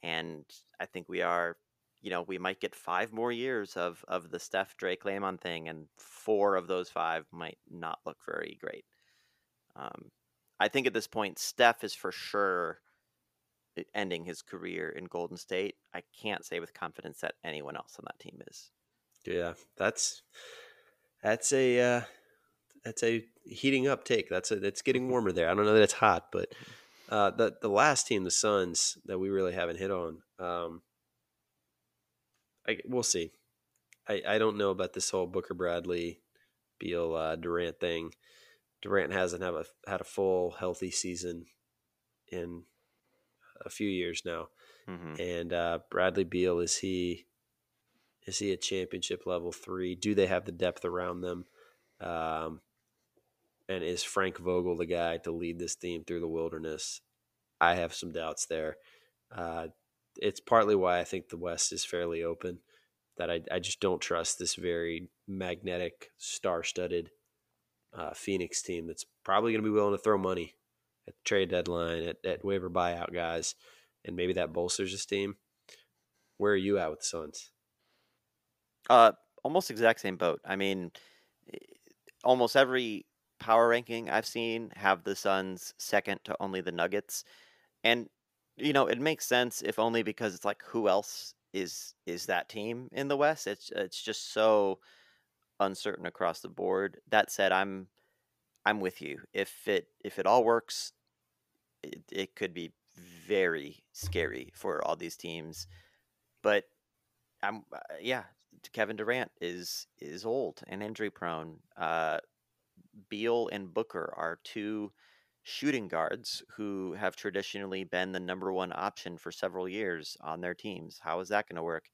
And I think we are, you know, we might get five more years of of the Steph Drake Lamon thing, and four of those five might not look very great. Um, I think at this point, Steph is for sure ending his career in Golden State. I can't say with confidence that anyone else on that team is. Yeah, that's that's a uh, that's a heating up take. That's a it's getting warmer there. I don't know that it's hot, but uh, the the last team, the Suns, that we really haven't hit on. Um, I we'll see. I I don't know about this whole Booker Bradley, Beal uh, Durant thing. Durant hasn't have a had a full healthy season in a few years now, mm-hmm. and uh, Bradley Beal is he is he a championship level three? Do they have the depth around them? Um, and is Frank Vogel the guy to lead this team through the wilderness? I have some doubts there. Uh, it's partly why I think the West is fairly open. That I, I just don't trust this very magnetic, star-studded uh, Phoenix team that's probably going to be willing to throw money at the trade deadline, at, at waiver buyout guys, and maybe that bolsters this team. Where are you at with the Suns? Uh, almost exact same boat. I mean, almost every power ranking I've seen have the Suns second to only the Nuggets, and you know it makes sense if only because it's like who else is is that team in the West? It's it's just so uncertain across the board. That said, I'm I'm with you. If it if it all works, it, it could be very scary for all these teams. But I'm uh, yeah, Kevin Durant is is old and injury prone. Uh, Beal and Booker are two shooting guards who have traditionally been the number one option for several years on their teams. How is that going to work?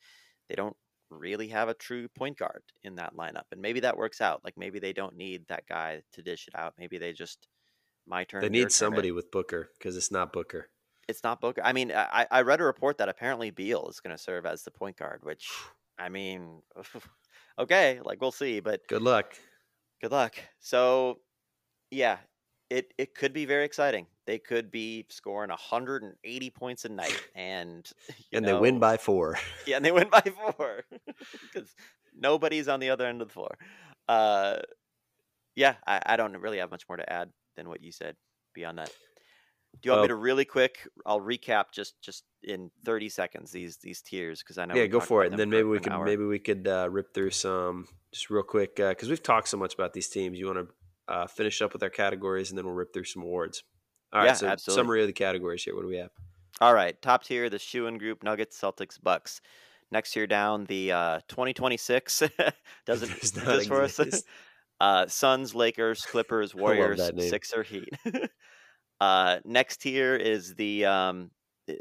They don't really have a true point guard in that lineup. And maybe that works out. Like maybe they don't need that guy to dish it out. Maybe they just my turn. They need somebody with Booker because it's not Booker. It's not Booker. I mean, I, I read a report that apparently Beal is going to serve as the point guard, which I mean, okay, like we'll see. But good luck. Good luck. So, yeah, it it could be very exciting. They could be scoring 180 points a night, and and know, they win by four. Yeah, and they win by four because nobody's on the other end of the floor. Uh, yeah, I, I don't really have much more to add than what you said. Beyond that, do you want me to really quick? I'll recap just just in 30 seconds these these tiers because I know. Yeah, go for it, and then maybe we could maybe we could uh, rip through some just real quick because uh, we've talked so much about these teams. You want to uh, finish up with our categories, and then we'll rip through some awards. All right, yeah, so absolutely. summary of the categories here. What do we have? All right, top tier: the Shoe and Group, Nuggets, Celtics, Bucks. Next tier down, the uh, 2026 doesn't exist for us. uh, Suns, Lakers, Clippers, Warriors, Sixer, Heat. Uh, next tier is the um,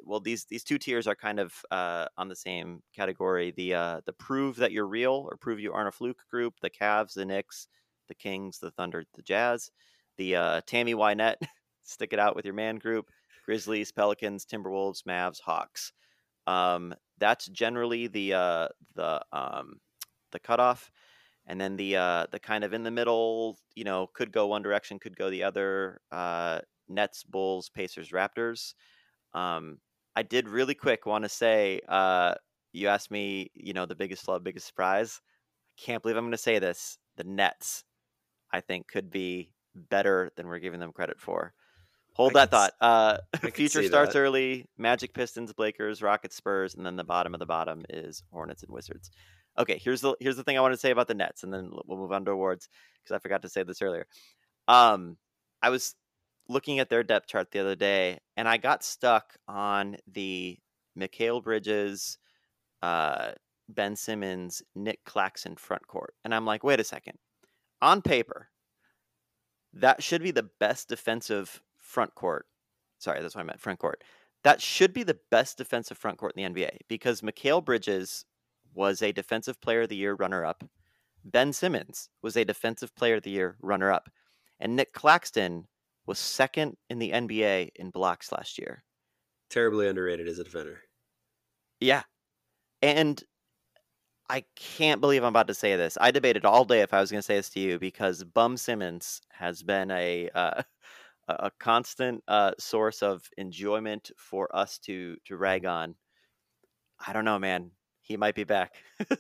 well these these two tiers are kind of uh, on the same category. The uh, the prove that you're real or prove you aren't a fluke group. The Cavs, the Knicks, the Kings, the Thunder, the Jazz. The uh, Tammy Wynette, stick it out with your man group. Grizzlies, Pelicans, Timberwolves, Mavs, Hawks. Um, that's generally the uh, the um, the cutoff, and then the uh, the kind of in the middle, you know, could go one direction, could go the other. Uh, Nets, Bulls, Pacers, Raptors. Um, I did really quick want to say, uh, you asked me, you know, the biggest flub, biggest surprise. I can't believe I'm going to say this. The Nets, I think, could be better than we're giving them credit for. Hold I that thought. Uh, future starts that. early. Magic, Pistons, Blazers, Rockets, Spurs, and then the bottom of the bottom is Hornets and Wizards. Okay, here's the here's the thing I want to say about the Nets, and then we'll move on to awards because I forgot to say this earlier. Um, I was looking at their depth chart the other day, and I got stuck on the Mikal Bridges, uh, Ben Simmons, Nick Claxton front court, and I'm like, wait a second. On paper, that should be the best defensive front court. Sorry, that's what I meant. Front court. That should be the best defensive front court in the NBA because Mikal Bridges was a defensive player of the year runner up. Ben Simmons was a defensive player of the year runner up. And Nick Claxton was second in the NBA in blocks last year. Terribly underrated as a defender. Yeah. And I can't believe I'm about to say this. I debated all day if I was going to say this to you because Bum Simmons has been a uh, a, constant uh, source of enjoyment for us to to rag on. I don't know, man. He might be back.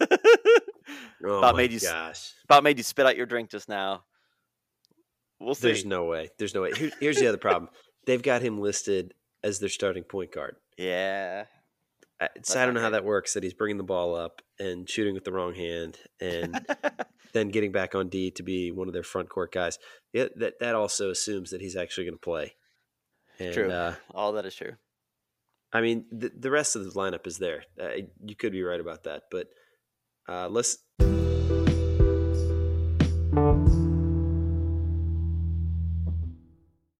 Oh about my made you gosh. about made you spit out your drink just now. We'll see. There's no way. There's no way. Here, here's the other problem. They've got him listed as their starting point guard. yeah. I, so I don't know how that works. That he's bringing the ball up and shooting with the wrong hand, and then getting back on D to be one of their front court guys. Yeah, that that also assumes that he's actually going to play. And, True. Uh, All that is true. I mean, the, the rest of the lineup is there. Uh, you could be right about that, but uh, let's